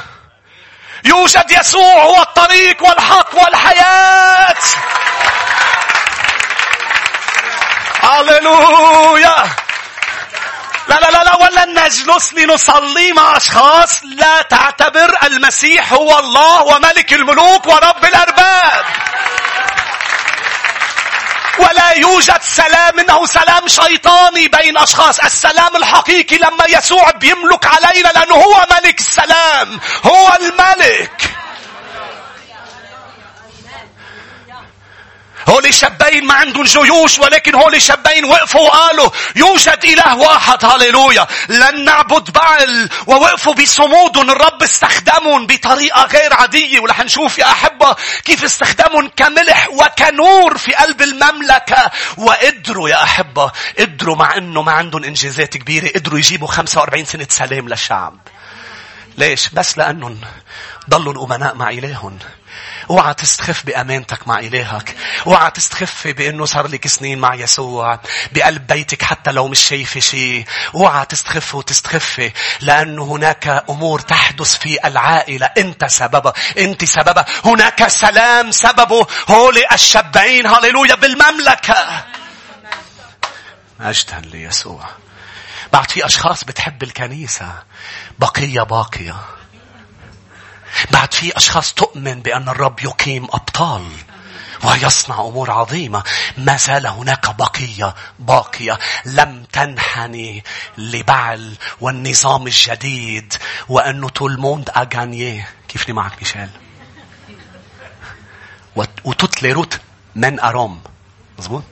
يوجد يسوع هو الطريق والحق والحياة. هللويا. لا لا لا لا ولن نجلس لنصلي مع أشخاص لا تعتبر المسيح هو الله وملك الملوك ورب الأرباب. ولا يوجد سلام إنه سلام شيطاني بين أشخاص. السلام الحقيقي لما يسوع بيملك علينا لأنه هو ملك السلام. هو الملك. هول شابين ما عندهم جيوش ولكن هول شابين وقفوا وقالوا يوجد إله واحد هاليلويا لن نعبد بعل ووقفوا بصمودهم الرب استخدمهم بطريقة غير عادية. ولح نشوف يا أحبة كيف استخدمهم كملح وكنور في قلب المملكة. وقدروا يا أحبة قدروا مع أنه ما عندهم إنجازات كبيرة. قدروا يجيبوا 45 سنة سلام للشعب. ليش؟ بس لأنهم ضلوا أمناء مع إلههم. اوعى تستخف بأمانتك مع إلهك. اوعى تستخفي بأنه صار لك سنين مع يسوع. بقلب بيتك حتى لو مش شايفة شيء. اوعى تستخف وتستخفي. لأنه هناك أمور تحدث في العائلة. أنت سببها. أنت سببها. هناك سلام سببه هولي الشبعين هللويا بالمملكة. مجدا ليسوع. بعد في أشخاص بتحب الكنيسة. بقية باقية. بعد في أشخاص تؤمن بأن الرب يقيم أبطال ويصنع أمور عظيمة. ما زال هناك بقية باقية. لم تنحني لبعل والنظام الجديد وأنه tout le monde a gagné كيف معك ميشيل؟ و toutes routes mènent à Rome. مزبوط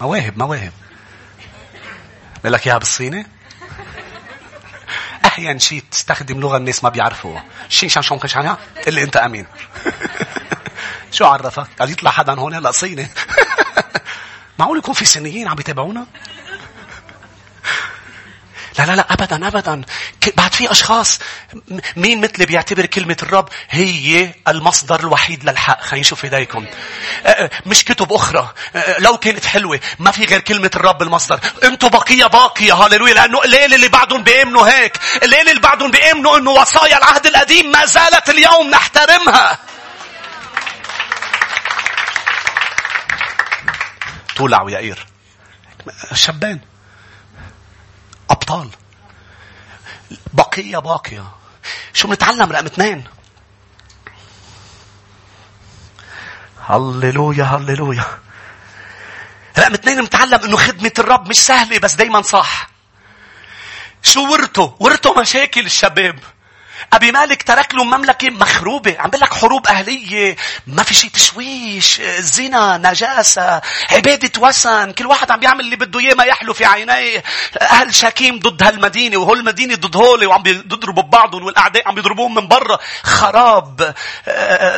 مواهب مواهب. لك إياها بالصيني؟ أحيانا شيء تستخدم لغة الناس ما بيعرفوها. شي شان شون كشانها اللي أنت أمين. شو عرفك؟ قال يطلع حدا هون؟ هلا صيني. معقول يكون في صينيين عم يتابعونا؟ لا لا لا أبدا أبدا. بعد في أشخاص مين مثلي بيعتبر كلمة الرب هي المصدر الوحيد للحق. خلينا نشوف ايديكم مش كتب أخرى. لو كانت حلوة ما في غير كلمة الرب المصدر. أنتوا بقية باقية. هاللويا لأنه الليل اللي بعدهم بيأمنوا هيك. الليل اللي بعدهم بيأمنوا أنه وصايا العهد القديم ما زالت اليوم نحترمها. تولع ويائير شبان. أبطال. بقية باقية. شو بنتعلم؟ رقم اثنين. هللويا هللويا. رقم اثنين بنتعلم إنه خدمة الرب مش سهلة بس دايما صح. شو ورثه؟ ورثه مشاكل الشباب. أبي مالك ترك له مملكة مخروبة. عم بقول لك حروب أهلية. ما في شيء تشويش. زنا، نجاسة، عبادة وثن. كل واحد عم بيعمل اللي بده إياه ما يحلو في عينيه. أهل شكيم ضد هالمدينة وهول المدينة ضد هولي وعم بيضربوا ببعضهم والأعداء عم بيضربوهم من برا. خراب.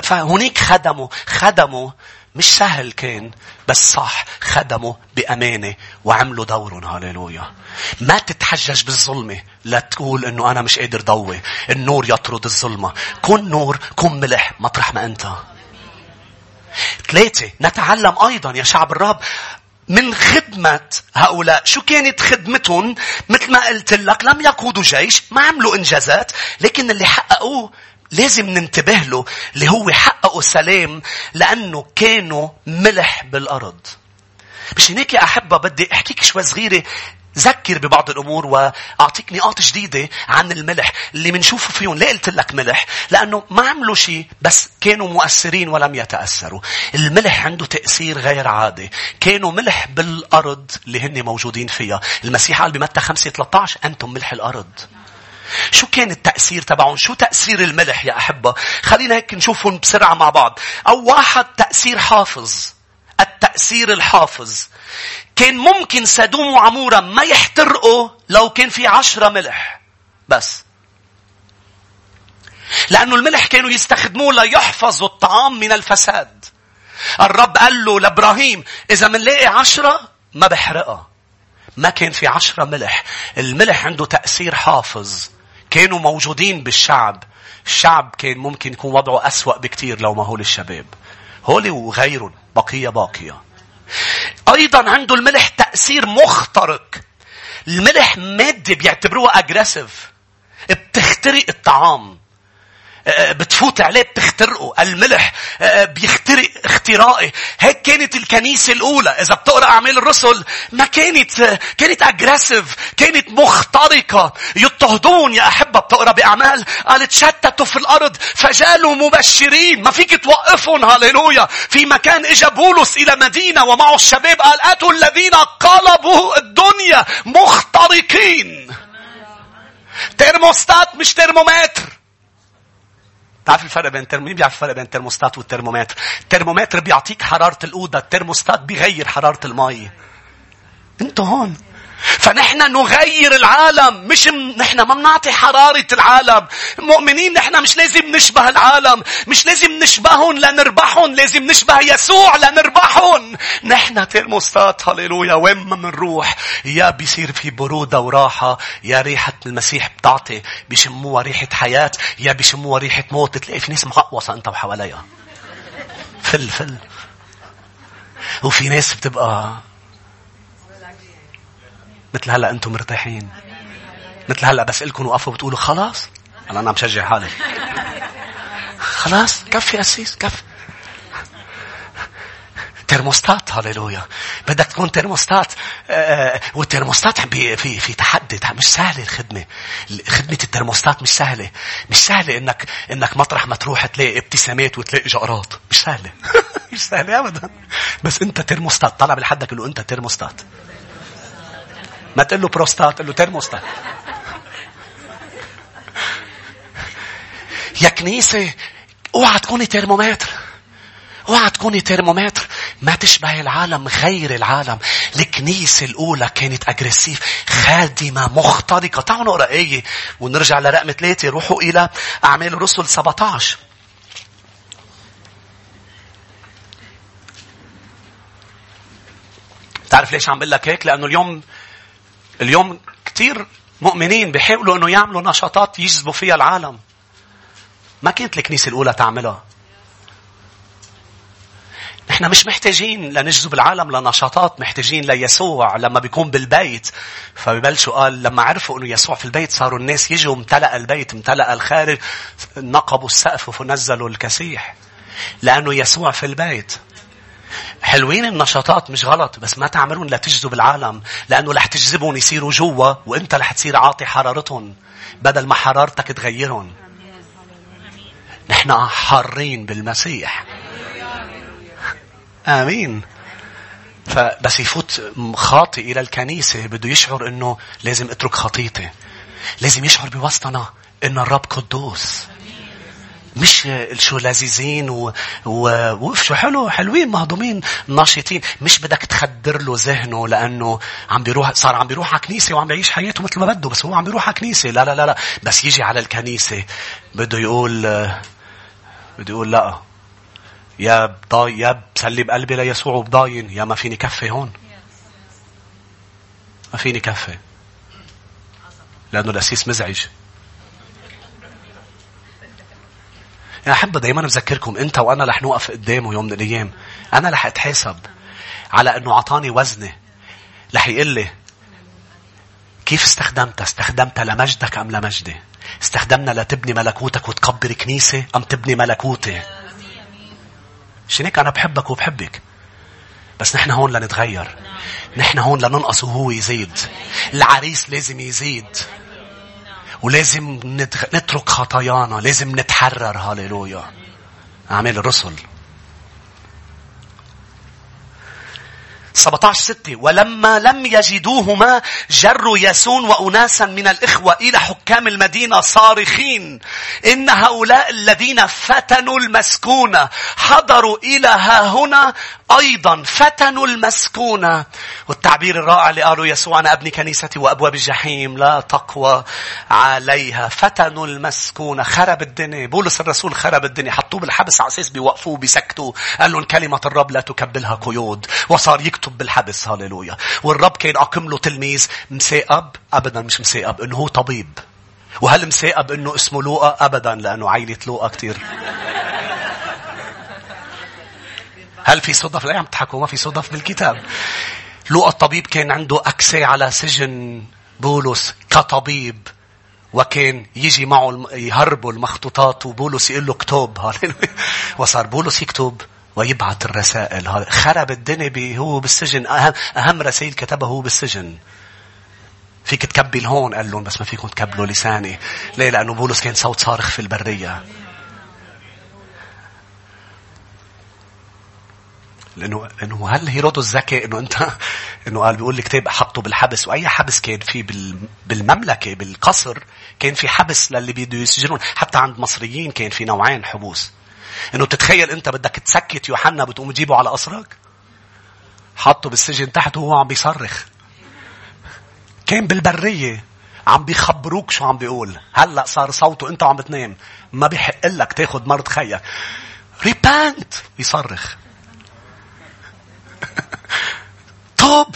فهنيك خدموا. خدموا. مش سهل كان بس صح خدموا بأمانة وعملوا دورهم. هاليلويا ما تتحجج بالظلمة. لا تقول إنه أنا مش قادر ضوي. النور يطرد الظلمة. كن نور كن ملح مطرح ما أنت. ثلاثة نتعلم أيضا يا شعب الرب من خدمة هؤلاء. شو كانت خدمتهم؟ مثل ما قلت لك لم يقودوا جيش ما عملوا إنجازات لكن اللي حققوه لازم ننتبه له اللي هو حققوا سلام لأنه كانوا ملح بالأرض. مش هناك يا أحبة بدي أحكيك شوي صغيرة ذكر ببعض الأمور وأعطيك نقاط جديدة عن الملح اللي بنشوفه فيهم. ليه قلت لك ملح؟ لأنه ما عملوا شيء بس كانوا مؤثرين ولم يتأثروا. الملح عنده تأثير غير عادي. كانوا ملح بالأرض اللي هن موجودين فيها. المسيح قال بمتى 5 13 أنتم ملح الأرض. شو كان التأثير تبعهم؟ شو تأثير الملح يا أحبة؟ خلينا هيك نشوفهم بسرعة مع بعض. أو واحد تأثير حافظ. التأثير الحافظ. كان ممكن سدوم وعمورة ما يحترقوا لو كان في عشرة ملح. بس. لأنه الملح كانوا يستخدموه ليحفظوا الطعام من الفساد. الرب قال له لإبراهيم إذا منلاقي عشرة ما بحرقها. ما كان في عشرة ملح. الملح عنده تأثير حافظ. كانوا موجودين بالشعب. الشعب كان ممكن يكون وضعه أسوأ بكتير لو ما هو الشباب. هولي وغيرهم بقية باقية. أيضا عنده الملح تأثير مخترق. الملح مادة بيعتبروها أجريسيف. بتخترق الطعام. بتفوت عليه بتخترقه. الملح بيخترق اختراقه. هيك كانت الكنيسة الأولى. إذا بتقرأ أعمال الرسل ما كانت كانت أجريسيف كانت مخترقة. يضطهدون. يا أحبة بتقرأ بأعمال. قالت شتتوا في الأرض فجالوا مبشرين. ما فيك توقفهم. هاليلويا في مكان إجا بولس إلى مدينة ومعه الشباب. قال أتوا الذين قلبوا الدنيا مخترقين. ترموستات مش ترمومتر. تعرف الفرق بين الترم... مين بيعرف الفرق بين الترموستات والترمومتر؟ الترمومتر بيعطيك حرارة الأوضة، الترموستات بيغير حرارة المي. أنتوا هون. فنحن نغير العالم مش م... نحن ما بنعطي حرارة العالم. مؤمنين نحن مش لازم نشبه العالم مش لازم نشبههم لنربحهم لازم نشبه يسوع لنربحهم. نحن ترموستات هللويا وين ما بنروح يا بيصير في برودة وراحة يا ريحة المسيح بتعطي بيشموها ريحة حياة يا بيشموها ريحة موت بتلاقي في ناس مقوصة أنت وحواليها فل فل. وفي ناس بتبقى مثل هلا أنتم مرتاحين. مثل هلا بس لكم وقفوا بتقولوا خلاص؟ أنا أنا مشجع حالي. خلاص كفي أسيس كفي. ترموستات هاليلويا بدك تكون ترموستات. آه والترموستات في في في تحدي مش سهلة الخدمة. خدمة الترموستات مش سهلة. مش سهلة إنك إنك مطرح ما تروح تلاقي ابتسامات وتلاقي جقرات مش سهلة. مش سهلة ابدا. بس أنت ترموستات طلع بالحدك إنه أنت ترموستات. ما تقول له بروستات تقول له ترموستات يا كنيسة اوعى تكوني ترمومتر اوعى تكوني ترمومتر ما تشبه العالم غير العالم الكنيسة الأولى كانت أجريسيف خادمة مخترقة تعالوا نقرأ آية ونرجع لرقم ثلاثة روحوا إلى أعمال الرسل 17 تعرف ليش عم بقول لك هيك؟ لأنه اليوم اليوم كثير مؤمنين بيحاولوا إنه يعملوا نشاطات يجذبوا فيها العالم. ما كانت الكنيسة الأولى تعملها. نحن مش محتاجين لنجذب العالم لنشاطات محتاجين ليسوع لما بيكون بالبيت فببلشوا قال لما عرفوا إنه يسوع في البيت صاروا الناس يجوا امتلأ البيت امتلأ الخارج نقبوا السقف ونزلوا الكسيح لأنه يسوع في البيت حلوين النشاطات مش غلط بس ما تعملون لتجذب العالم لأنه رح تجذبهم يصيروا جوا وأنت رح تصير عاطي حرارتهم بدل ما حرارتك تغيرهم نحن حارين بالمسيح آمين. فبس يفوت خاطئ إلى الكنيسة بده يشعر إنه لازم أترك خطيتي. لازم يشعر بوسطنا إن الرب قدوس. مش شو لذيذين و... و... شو حلو حلوين مهضومين ناشطين. مش بدك تخدر له ذهنه لأنه عم بيروح صار عم بيروح على كنيسة وعم بيعيش حياته مثل ما بده بس هو عم بيروح على كنيسة. لا لا لا لا. بس يجي على الكنيسة بده يقول بده يقول لا. يا بضاي يا بسلي بقلبي ليسوع وبضاين. يا ما فيني كفي هون؟ ما فيني كفي. لأنه الأسيس مزعج. يا أحب دايما بذكركم أنت وأنا رح نوقف قدامه يوم من الأيام أنا رح أتحاسب على أنه أعطاني وزني رح يقول لي كيف استخدمتها؟ استخدمتها لمجدك أم لمجدي؟ استخدمنا لتبني ملكوتك وتكبر كنيسة أم تبني ملكوتي؟ عشان هيك أنا بحبك وبحبك. بس نحن هون لنتغير. نحن هون لننقص وهو يزيد. العريس لازم يزيد. ولازم نترك خطايانا. لازم نتحرر. هاليلويا. أعمال الرسل 17 ستة ولما لم يجدوهما جروا ياسون وأناسا من الإخوة إلى حكام المدينة صارخين إن هؤلاء الذين فتنوا المسكونة حضروا إلى ها هنا أيضا فتنوا المسكونة. والتعبير الرائع اللي قالوا يسوع أنا أبني كنيستي وأبواب الجحيم لا تقوى عليها. فتنوا المسكونة خرب الدنيا. بولس الرسول خرب الدنيا. حطوه بالحبس على أساس بيوقفوه بيسكتوه. قال لهم كلمة الرب لا تكبلها قيود. وصار يكتب بالحبس هاليلويا. والرب كان أقم له تلميذ مساقب أبدا مش مساقب إنه هو طبيب. وهل مساقب إنه اسمه لوقا؟ أبدا لأنه عائلة لوقا كتير. هل في صدف؟ لا عم تحكوا ما في صدف بالكتاب. لوقا الطبيب كان عنده أكسي على سجن بولس كطبيب وكان يجي معه يهربوا المخطوطات وبولس يقول له اكتب. وصار بولس يكتب ويبعث الرسائل. خرب الدنيا هو بالسجن. أهم, أهم رسائل كتبها هو بالسجن. فيك تكبل هون؟ قال لهم بس ما فيكم تكبلوا لساني. ليه؟ لأنه بولس كان صوت صارخ في البرية. لأنه لأنه هل هيرودوس ذكي إنه أنت إنه قال بيقول الكتاب حطه بالحبس وأي حبس كان في بالمملكة بالقصر كان في حبس للي بده يسجنون. حتى عند مصريين كان في نوعين حبوس. إنه تتخيل أنت بدك تسكت يوحنا بتقوم تجيبه على قصرك؟ حطه بالسجن تحت وهو عم بيصرخ. كان بالبرية عم بيخبروك شو عم بيقول. هلأ صار صوته أنت عم بتنام. ما بيحق لك تاخذ مرض خيك. ريبانت يصرخ. طب!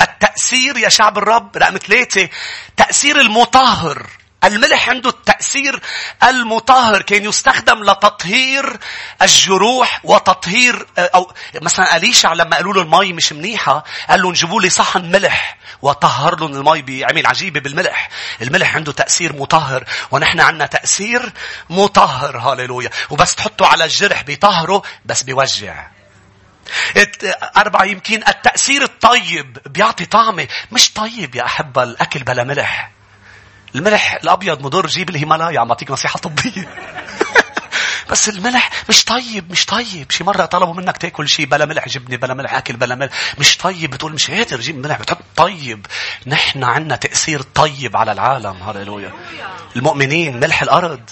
التأثير يا شعب الرب رقم ثلاثة تأثير المطهر. الملح عنده التأثير المطهر كان يستخدم لتطهير الجروح وتطهير أو مثلا أليشع لما قالوا له المي مش منيحة قال لهم جيبوا لي صحن ملح. وطهر لهم المي بعمل عجيبة بالملح. الملح عنده تأثير مطهر ونحن عندنا تأثير مطهر. هاليلويا وبس تحطه على الجرح بيطهره بس بيوجع. أربعة يمكن التأثير الطيب بيعطي طعمة. مش طيب يا أحبة الأكل بلا ملح. الملح الأبيض مضر جيب الهيمالايا عم بعطيك نصيحة طبية. بس الملح مش طيب مش طيب. شي مرة طلبوا منك تاكل شيء بلا ملح جبنة بلا ملح أكل بلا ملح. مش طيب بتقول مش قادر جيب ملح. بتحط طيب. نحن عنا تأثير طيب على العالم. هللويا. المؤمنين ملح الأرض.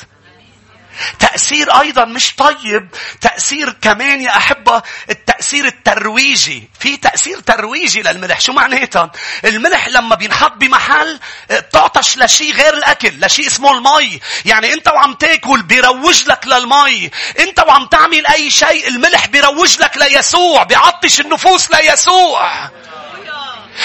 تأثير أيضا مش طيب تأثير كمان يا أحبة التأثير الترويجي. في تأثير ترويجي للملح. شو معناتها؟ الملح لما بينحط بمحل تعطش لشيء غير الأكل لشيء اسمه المي. يعني أنت وعم تاكل بيروج لك للمي. أنت وعم تعمل أي شيء الملح بيروج لك ليسوع بيعطش النفوس ليسوع.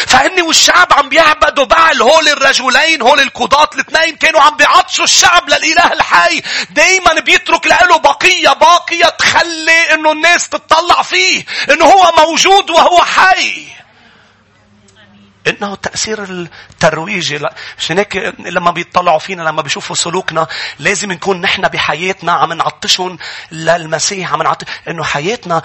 فهني والشعب عم بيعبدوا بعل هول الرجلين هول القضاة الاثنين كانوا عم بيعطشوا الشعب للإله الحي. دايما بيترك له بقية باقية تخلي إنه الناس تتطلع فيه إنه هو موجود وهو حي. إنه تأثير الترويجي عشان هيك لما بيطلعوا فينا لما بيشوفوا سلوكنا لازم نكون نحن بحياتنا عم نعطشهم للمسيح عم نعطش إنه حياتنا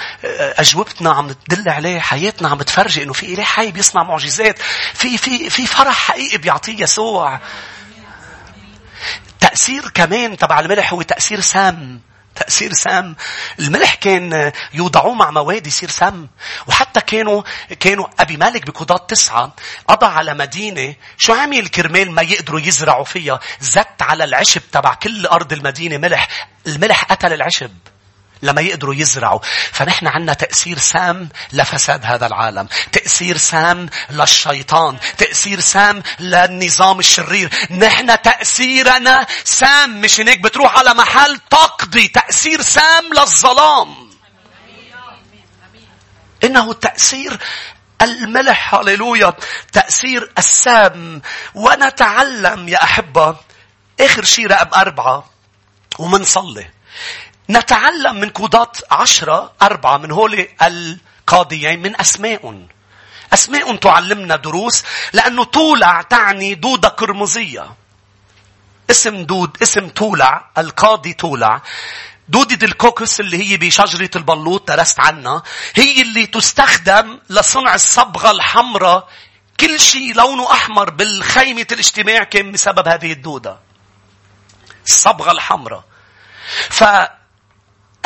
أجوبتنا عم تدل عليه حياتنا عم تفرجي إنه في اله حي بيصنع معجزات في في في فرح حقيقي بيعطيه يسوع. تأثير كمان تبع الملح هو تأثير سام. تأثير سام. الملح كان يوضعوه مع مواد يصير سم وحتى كانوا كانوا أبي مالك بقضاة تسعة قضى على مدينة. شو عمل كرمال ما يقدروا يزرعوا فيها؟ زت على العشب تبع كل أرض المدينة ملح. الملح قتل العشب. لما يقدروا يزرعوا. فنحن عنا تأثير سام لفساد هذا العالم. تأثير سام للشيطان. تأثير سام للنظام الشرير. نحن تأثيرنا سام. مش هيك بتروح على محل تقضي. تأثير سام للظلام. إنه تأثير الملح. هللويا. تأثير السام. ونتعلم يا أحبة. آخر شيء رقم أربعة. ومنصلي. نتعلم من قضاة عشرة أربعة من هول القاضيين من أسماء. أسماء تعلمنا دروس لأنه تولع تعني دودة قرمزية اسم دود اسم تولع القاضي تولع دودة الكوكس اللي هي بشجرة البلوط درست عنها. هي اللي تستخدم لصنع الصبغة الحمراء. كل شيء لونه أحمر بالخيمة الاجتماع كان بسبب هذه الدودة. الصبغة الحمراء. ف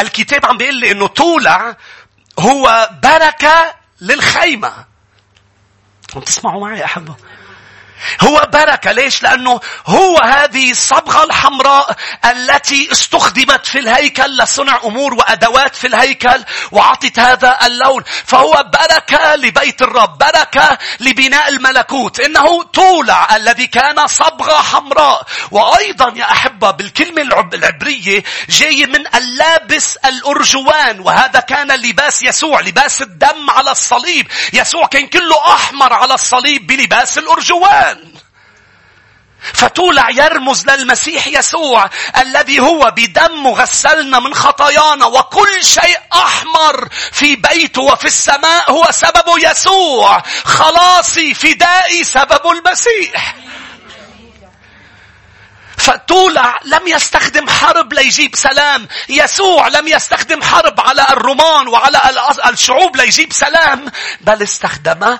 الكتاب عم بيقول لي إنه تولع هو بركة للخيمة. عم تسمعوا معي يا أحبة؟ هو بركة ليش؟ لأنه هو هذه الصبغة الحمراء التي استخدمت في الهيكل لصنع أمور وأدوات في الهيكل وعطت هذا اللون. فهو بركة لبيت الرب بركة لبناء الملكوت. إنه تولع الذي كان صبغة حمراء. وأيضا يا أحبة بالكلمة العبرية جاي من اللابس الأرجوان. وهذا كان لباس يسوع لباس الدم على الصليب. يسوع كان كله أحمر على الصليب بلباس الأرجوان. فتولع يرمز للمسيح يسوع الذي هو بدمه غسلنا من خطايانا وكل شيء أحمر في بيته وفي السماء هو سببه يسوع. خلاصي فدائي سبب المسيح. فتولع لم يستخدم حرب ليجيب سلام. يسوع لم يستخدم حرب على الرومان وعلى الشعوب ليجيب سلام بل استخدم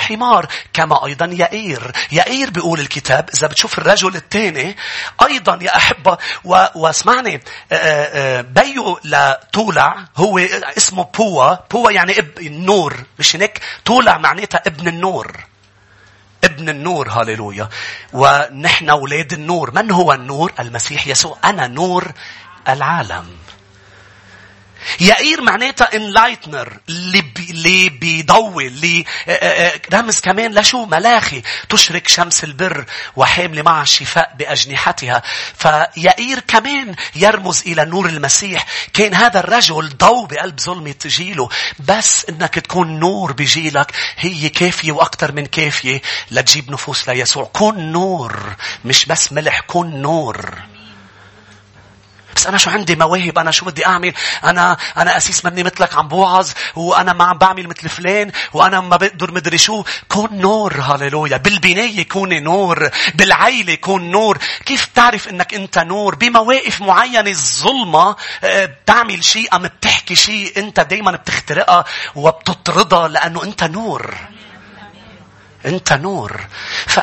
حمار كما أيضا يائير يائير بيقول الكتاب. إذا بتشوف الرجل الثاني أيضا يا أحبة و... واسمعني آه، آه، آه، بيو لتولع هو اسمه بوا. بوا يعني اب النور مش هيك تولع معناتها ابن النور. ابن النور هاليلويا ونحن أولاد النور. من هو النور؟ المسيح يسوع. أنا نور العالم. يائير معناتها enlightener اللي, بي اللي بيضوي اللي آه، آه، آه، رمز كمان لشو؟ ملاخي. تشرك شمس البر وحامل معها الشفاء بأجنحتها. فيائير كمان يرمز إلى نور المسيح. كان هذا الرجل ضوء بقلب ظلمة جيله بس إنك تكون نور بجيلك هي كافية وأكثر من كافية لتجيب نفوس ليسوع. كون نور مش بس ملح كون نور. بس أنا شو عندي مواهب أنا شو بدي أعمل؟ أنا أنا أسيس مني مثلك عم بوعظ وأنا ما عم بعمل مثل فلان وأنا ما بقدر مدري شو. كون نور هاليلويا بالبناية كوني نور بالعيلة كون نور. كيف تعرف أنك أنت نور؟ بمواقف معينة الظلمة آه، بتعمل شيء أم بتحكي شيء أنت دايما بتخترقها وبتطردها لأنه أنت نور. انت نور.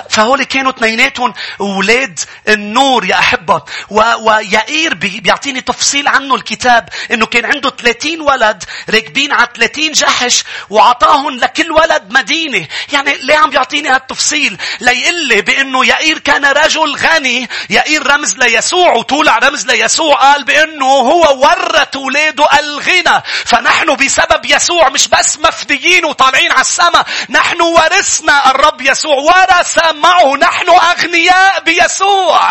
فهول كانوا اثنيناتهم أولاد النور يا أحبة. ويائير بيعطيني تفصيل عنه الكتاب إنه كان عنده 30 ولد راكبين على 30 جحش وعطاهم لكل ولد مدينة. يعني ليه عم بيعطيني هالتفصيل؟ ليقل لي بأنه يائير كان رجل غني. يائير رمز ليسوع وطولع رمز ليسوع قال بأنه هو ورث أولاده الغنى. فنحن بسبب يسوع مش بس مفديين وطالعين على السماء نحن ورثنا الرب يسوع. ورث معه نحن أغنياء بيسوع.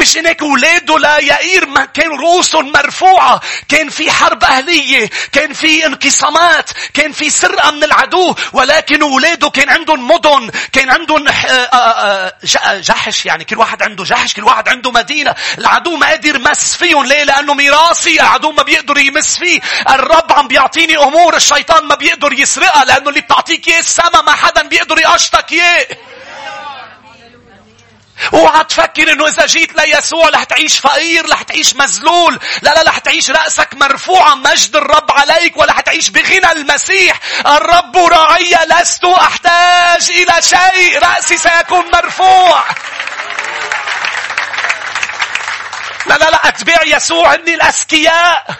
مش هناك ولاده لا يائير ما كان رؤوسهم مرفوعة كان في حرب أهلية كان في انقسامات كان في سرقة من العدو ولكن ولاده كان عندهم مدن كان عندهم آه، آه، آه، جحش يعني كل واحد عنده جحش كل واحد عنده مدينة. العدو ما قادر يمس فيهم ليه؟ لأنه ميراثي العدو ما بيقدر يمس فيه. الرب عم بيعطيني أمور الشيطان ما بيقدر يسرقها لأنه اللي بتعطيك إياه السما ما حدا بيقدر يقشطك إياه. اوعى تفكر إنه إذا جيت ليسوع رح تعيش فقير رح تعيش مذلول. لا لا رح تعيش رأسك مرفوعة مجد الرب عليك ولا حتعيش بغنى المسيح. الرب راعي لست أحتاج إلى شيء. رأسي سيكون مرفوع. لا لا لا اتباع يسوع هن الأذكياء.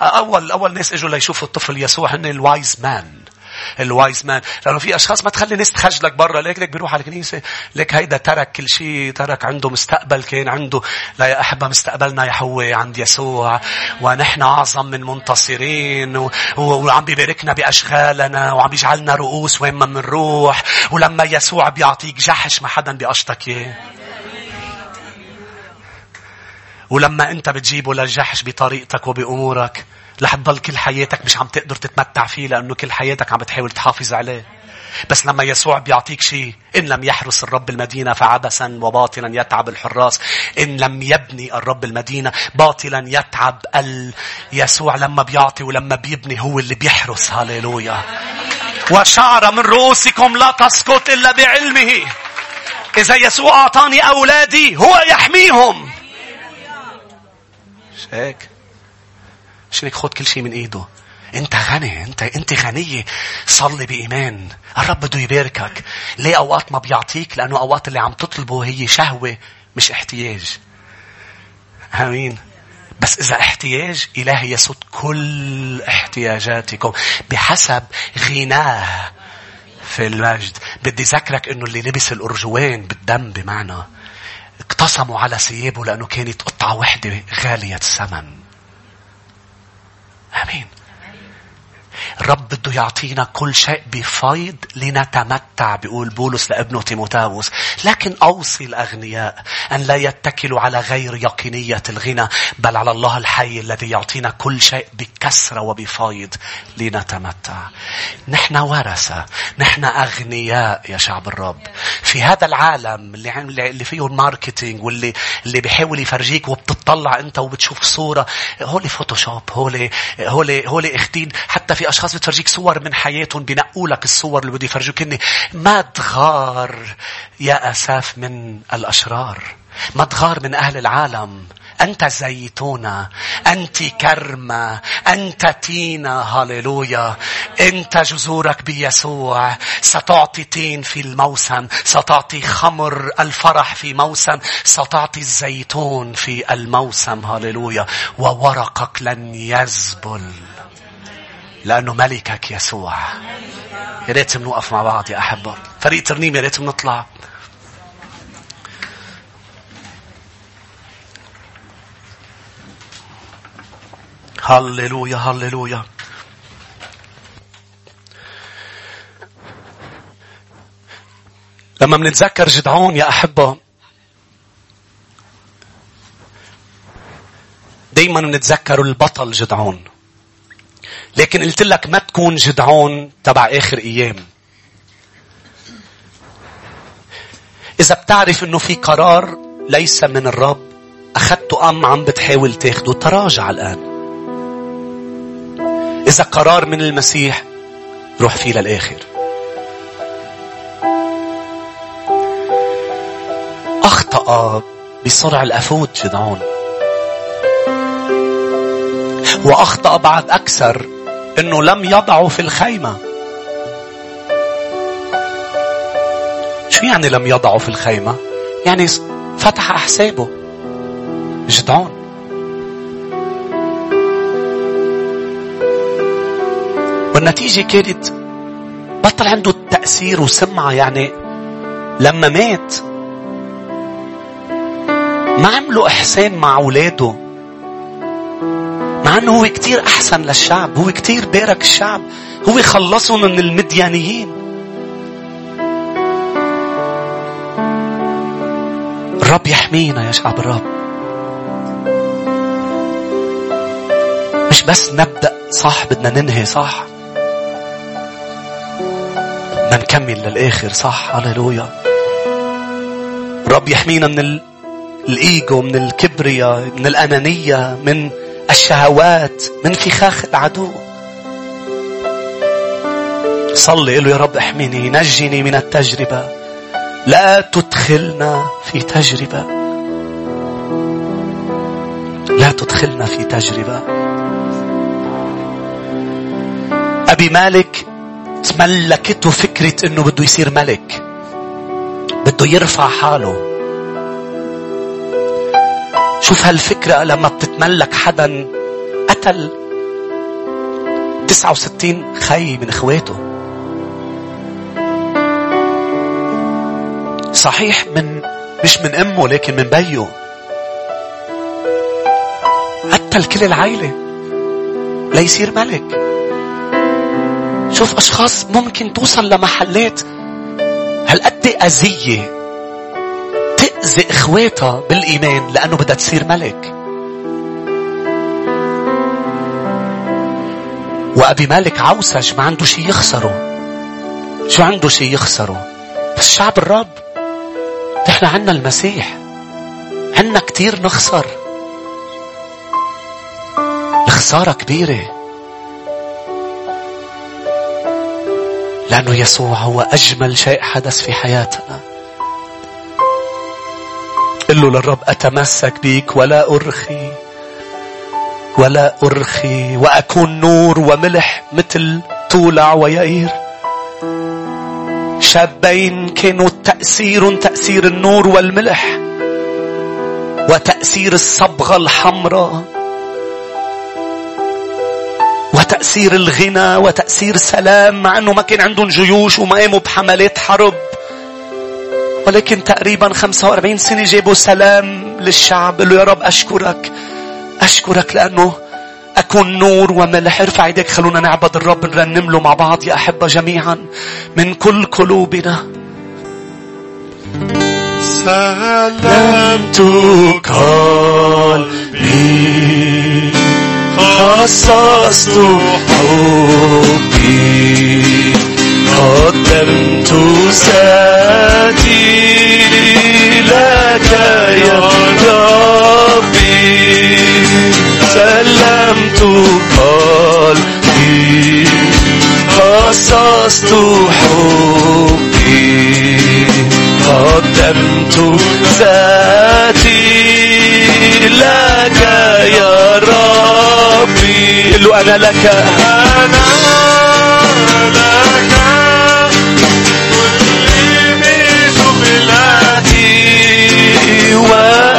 أول أول ناس إجوا ليشوفوا الطفل يسوع هن ال wise men ال wise men لأنه في أشخاص ما تخلي الناس تخجلك برا. ليك ليك بيروح على الكنيسه ليك هيدا ترك كل شيء ترك عنده مستقبل كان عنده. لا يا أحبة مستقبلنا يا هو عند يسوع. ونحن أعظم من منتصرين. و... وعم بيباركنا بأشغالنا. وعم بيجعلنا رؤوس وين ما بنروح ولما يسوع بيعطيك جحش ما حدا بيقشطك اياه ولما أنت بتجيبه للجحش بطريقتك وبأمورك رح تضل كل حياتك مش عم تقدر تتمتع فيه لأنه كل حياتك عم بتحاول تحافظ عليه. بس لما يسوع بيعطيك شيء إن لم يحرس الرب المدينة فعبثا وباطلا يتعب الحراس إن لم يبني الرب المدينة باطلا يتعب ال... يسوع لما بيعطي ولما بيبني هو اللي بيحرس. هاليلويا وشعر من رؤوسكم لا تسقط إلا بعلمه. إذا يسوع أعطاني أولادي هو يحميهم. هيك عشان هيك خد كل شيء من إيده. أنت غني أنت أنت غنية. صلي بإيمان. الرب بده يباركك. ليه أوقات ما بيعطيك؟ لأنه أوقات اللي عم تطلبه هي شهوة مش احتياج. آمين. بس إذا احتياج إلهي يسد كل احتياجاتكم بحسب غناه في المجد. بدي ذكرك إنه اللي لبس الأرجوان بالدم بمعنى اقتسموا على ثيابه لأنه كانت قطعة وحدة غالية الثمن. امين الرب بده يعطينا كل شيء بفيض لنتمتع بيقول بولس لابنه تيموتاوس. لكن أوصي الأغنياء أن لا يتكلوا على غير يقينية الغنى بل على الله الحي الذي يعطينا كل شيء بكسرة وبفيض لنتمتع. نحن ورثة نحن أغنياء يا شعب الرب. في هذا العالم اللي اللي فيه ال marketing واللي اللي بيحاول يفرجيك وبتطلع أنت وبتشوف صورة هولي photoshop هولي هولي هولي إخدين. حتى في أشخاص بتفرجيك صور من حياتهم بنقوا لك الصور اللي بده يفرجوك إني ما تغار يا أساف من الأشرار ما تغار من أهل العالم. أنت زيتونة أنت كرمة أنت تينة هاليلويا. أنت جذورك بيسوع ستعطي تين في الموسم ستعطي خمر الفرح في موسم ستعطي الزيتون في الموسم. هاليلويا. وورقك لن يزبل. لأنه ملكك يسوع. يا ريت بنوقف مع بعض يا أحبة. فريق ترنيم يا ريت بنطلع هللويا هللويا. لما بنتذكر جدعون يا أحبة دايما بنتذكر البطل جدعون. لكن قلت لك ما تكون جدعون تبع آخر أيام. إذا بتعرف إنه في قرار ليس من الرب أخذته أم عم بتحاول تاخده تراجع الآن. إذا قرار من المسيح روح فيه للآخر. أخطأ بصرع الأفود جدعون. وأخطأ بعد أكثر إنه لم يضعوا في الخيمة. شو يعني لم يضعوا في الخيمة؟ يعني فتح حسابه جدعون والنتيجة كانت بطل عنده تأثير وسمعة يعني لما مات ما عملوا إحسان مع أولاده. مع أنه هو كتير أحسن للشعب هو كتير بارك الشعب هو خلصهم من المديانيين. الرب يحمينا يا شعب الرب. مش بس نبدأ صح بدنا ننهي صح. بدنا نكمل للآخر صح هللويا. الرب يحمينا من ال... الإيجو من الكبرياء من الأنانية من الشهوات من فخاخ العدو. صلي له يا رب احميني نجني من التجربة. لا تدخلنا في تجربة. لا تدخلنا في تجربة. أبي مالك تملكته فكرة إنه بده يصير ملك. بده يرفع حاله. شوف هالفكرة لما بتتملك حدا قتل 69 خي من اخواته. صحيح من مش من أمه لكن من بيه قتل كل العائلة ليصير ملك. شوف أشخاص ممكن توصل لمحلات هالقد أذية. تأذي إخواتها بالإيمان لأنه بدها تصير ملك. وأبي مالك عوسج ما عنده شيء يخسره. شو عنده شيء يخسره؟ بس شعب الرب نحن عنا المسيح. عنا كتير نخسر. الخسارة كبيرة. لأنه يسوع هو أجمل شيء حدث في حياتنا. قل له للرب أتمسك بيك ولا أرخي ولا أرخي وأكون نور وملح مثل تولع ويئير شابين كانوا تأثير تأثير النور والملح وتأثير الصبغة الحمراء وتأثير الغنى وتأثير سلام مع أنه ما كان عندهم جيوش وما قاموا بحملات حرب. ولكن تقريبا 45 سنة جابوا سلام للشعب قالوا يا رب أشكرك أشكرك لأنه أكون نور وملح. ارفع ايديك خلونا نعبد الرب نرنم له مع بعض يا أحبة جميعا من كل قلوبنا. سلمت قلبي خصصت حبي. قدمت ساتي لك يا ربي. سلمت قلبي. خصصت حبي. قدمت ذاتي لك يا ربي. قل له أنا لك. أنا وأنت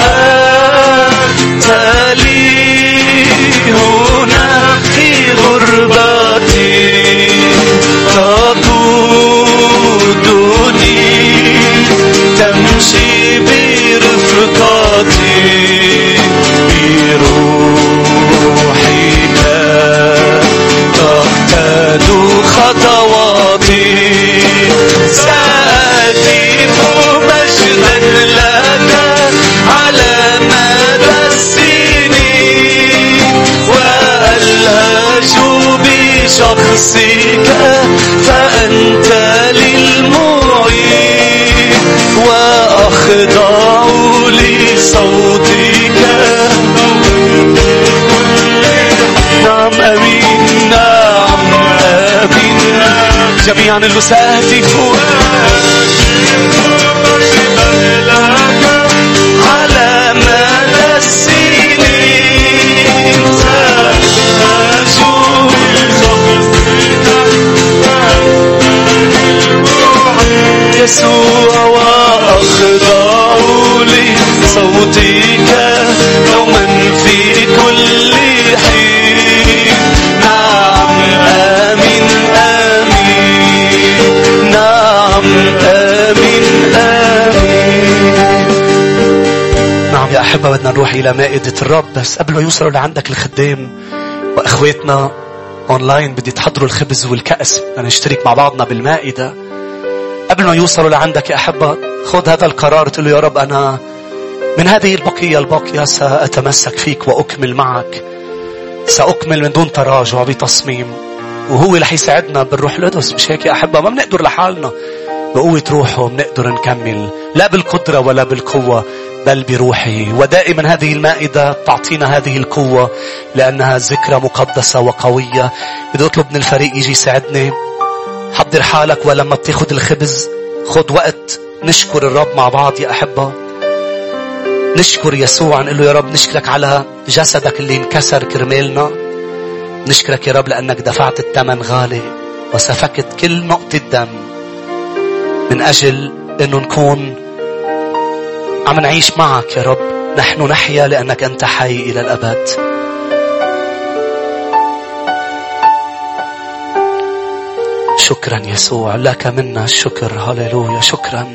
جميعا اللي سأهتفوا على إلى مائدة الرب. بس قبل ما يوصلوا لعندك الخدام وأخواتنا أونلاين بدي تحضروا الخبز والكأس. لنشترك مع بعضنا بالمائدة. قبل ما يوصلوا لعندك يا أحبة خذ هذا القرار. تقول له يا رب أنا من هذه البقية الباقية سأتمسك فيك وأكمل معك. سأكمل من دون تراجع بتصميم وهو رح يساعدنا بالروح القدس. مش هيك يا أحبة؟ ما بنقدر لحالنا. بقوة روحه بنقدر نكمل. لا بالقدرة ولا بالقوة. بل بروحه. ودائما هذه المائدة تعطينا هذه القوة لأنها ذكرى مقدسة وقوية. بدي أطلب من الفريق يجي يساعدني حضر حالك ولما بتاخد الخبز خد وقت. نشكر الرب مع بعض يا أحبة. نشكر يسوع نقول له يا رب نشكرك على جسدك اللي انكسر كرمالنا. نشكرك يا رب لأنك دفعت الثمن غالي وسفكت كل نقطة دم من أجل أنه نكون عم نعيش معك يا رب. نحن نحيا لأنك أنت حي إلى الأبد. شكرا يسوع لك منا الشكر. هللويا. شكرا.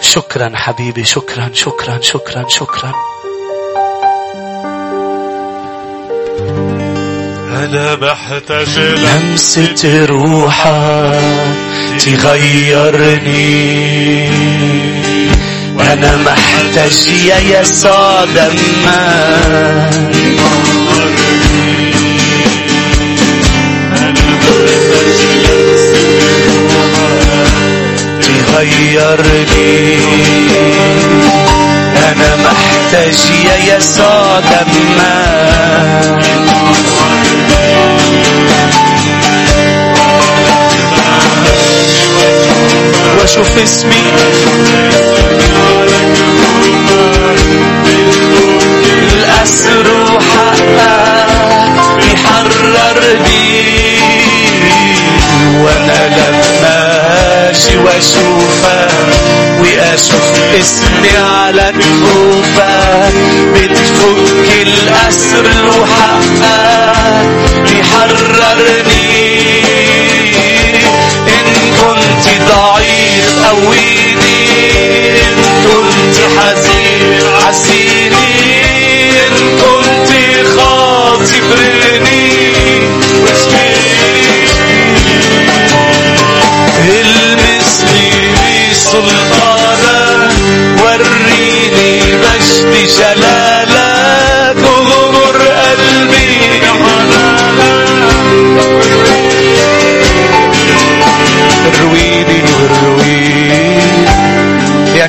شكرا حبيبي. شكرا شكرا شكرا شكرا. أنا بحتاج لمسة روحك تغيرني. أنا محتاج يا يسوع دمك تغيرني. أنا محتاج يا يسوع دمك وأشوف اسمي. الأسر وأنا لما أجي واشوفك وأشوف اسمي على كفوفك بتفك الأسر وحقك يحررني. إن كنت ضعيف قويني إن كنت حزين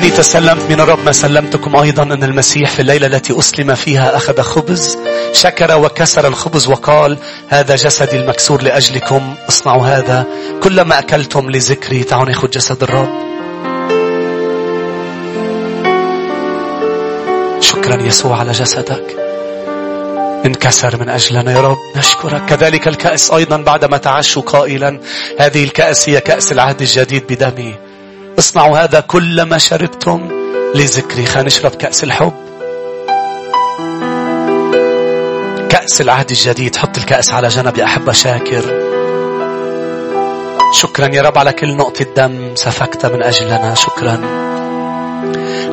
يعني تسلمت من الرب ما سلمتكم أيضا أن المسيح في الليلة التي أسلم فيها أخذ خبز شكر وكسر الخبز وقال هذا جسدي المكسور لأجلكم اصنعوا هذا. كلما أكلتم لذكري تعالوا ناخذ جسد الرب. شكرا يسوع على جسدك. انكسر من أجلنا يا رب. نشكرك. كذلك الكأس أيضا بعدما تعشوا قائلا هذه الكأس هي كأس العهد الجديد بدمي. اصنعوا هذا كلما شربتم لذكري. خلينا نشرب كأس الحب. كأس العهد الجديد. حط الكأس على جنب يا أحبة شاكر. شكرا يا رب على كل نقطة دم. سفكت من أجلنا. شكرا.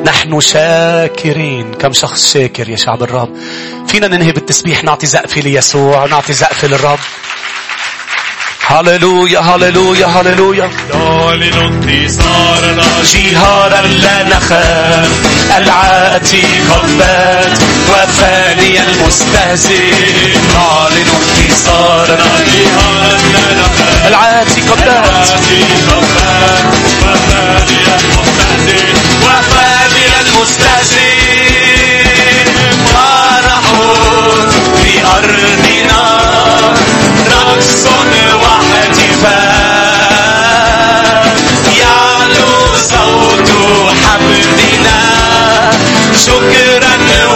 نحن شاكرين. كم شخص شاكر يا شعب الرب. فينا ننهي بالتسبيح. نعطي زقفة ليسوع. نعطي زقفة للرب. هللويا هللويا هللويا نعلن انتصارنا جهارا لا نخاف العاتي قد بات وفاني المستهزئ نعلن انتصارنا جهارا لا نخاف العاتي قد بات العاتي قد بات وفاني المستهزئ وفاني المستهزئ فرحون في أرضنا رقص شكرا وامتنان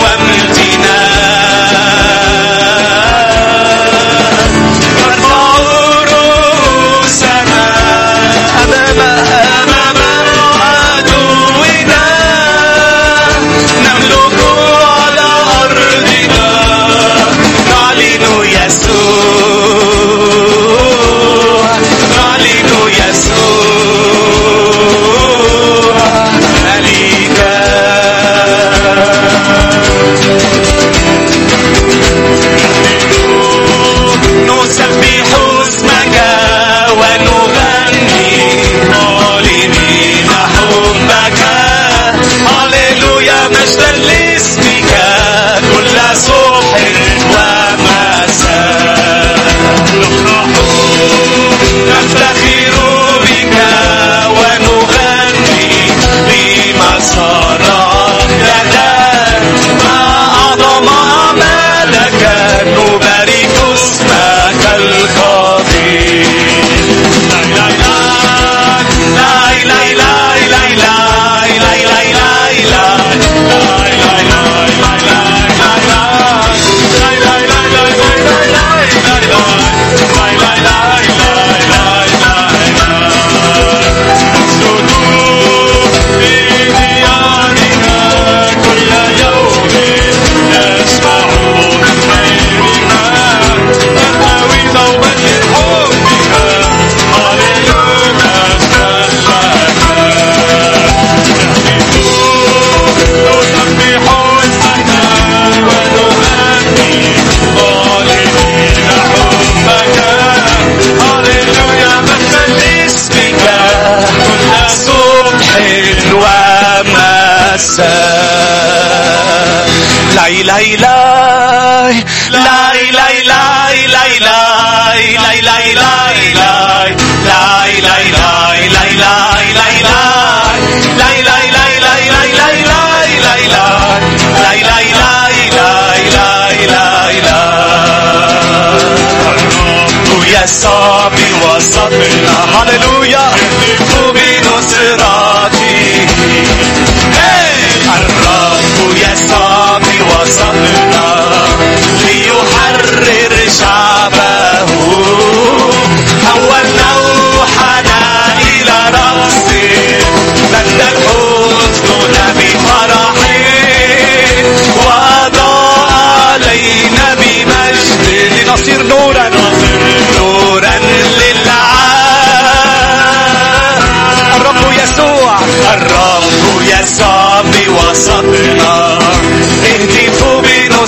I love.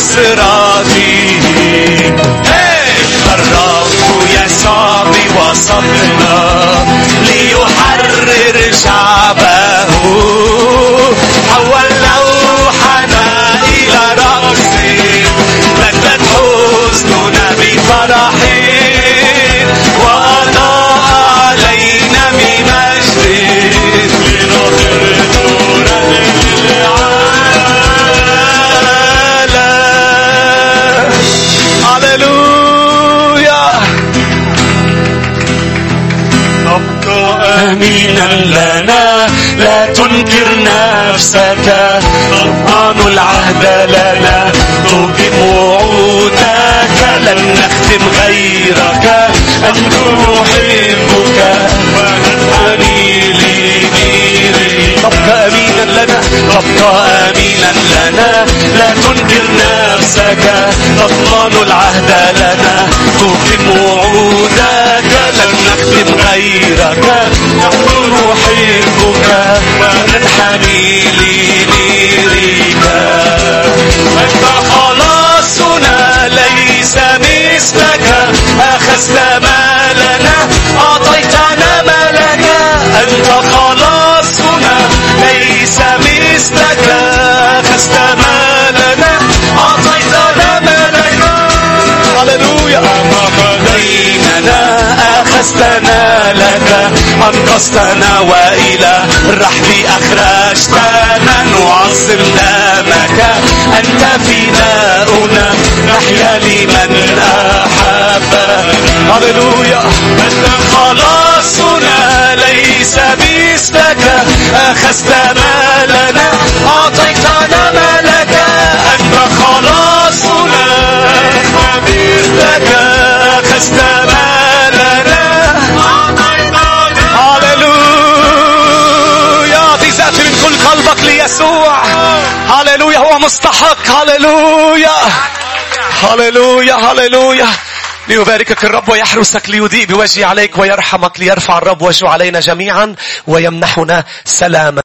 Sıra لا تنكر نفسك. ضمان العهد لنا. تقيم وعودك. لن نختم غيرك. أن نحبك وننحني لنيرك تبقى أمينا لنا. تبقى أمينا لنا. لا تنكر نفسك. تضمن العهد لنا. تقيم وعودك. نختم غيرك نحن نحبك وننحني أنت خلاصنا ليس مثلك أخذت أخذتنا لك أنقذتنا وإلى الرحب أخرجتنا. نعظم دامك أنت فداؤنا نحيا لمن أحب. هللويا. أنت خلاصنا ليس مثلك أخذت مالنا أعطيتنا مالك. أنت خلاصنا مثلك أخذت ليسوع هللويا هو مستحق. هللويا. هللويا هللويا. ليباركك الرب ويحرسك ليضيء بوجهه عليك ويرحمك ليرفع الرب وجهه علينا جميعا ويمنحنا سلاما.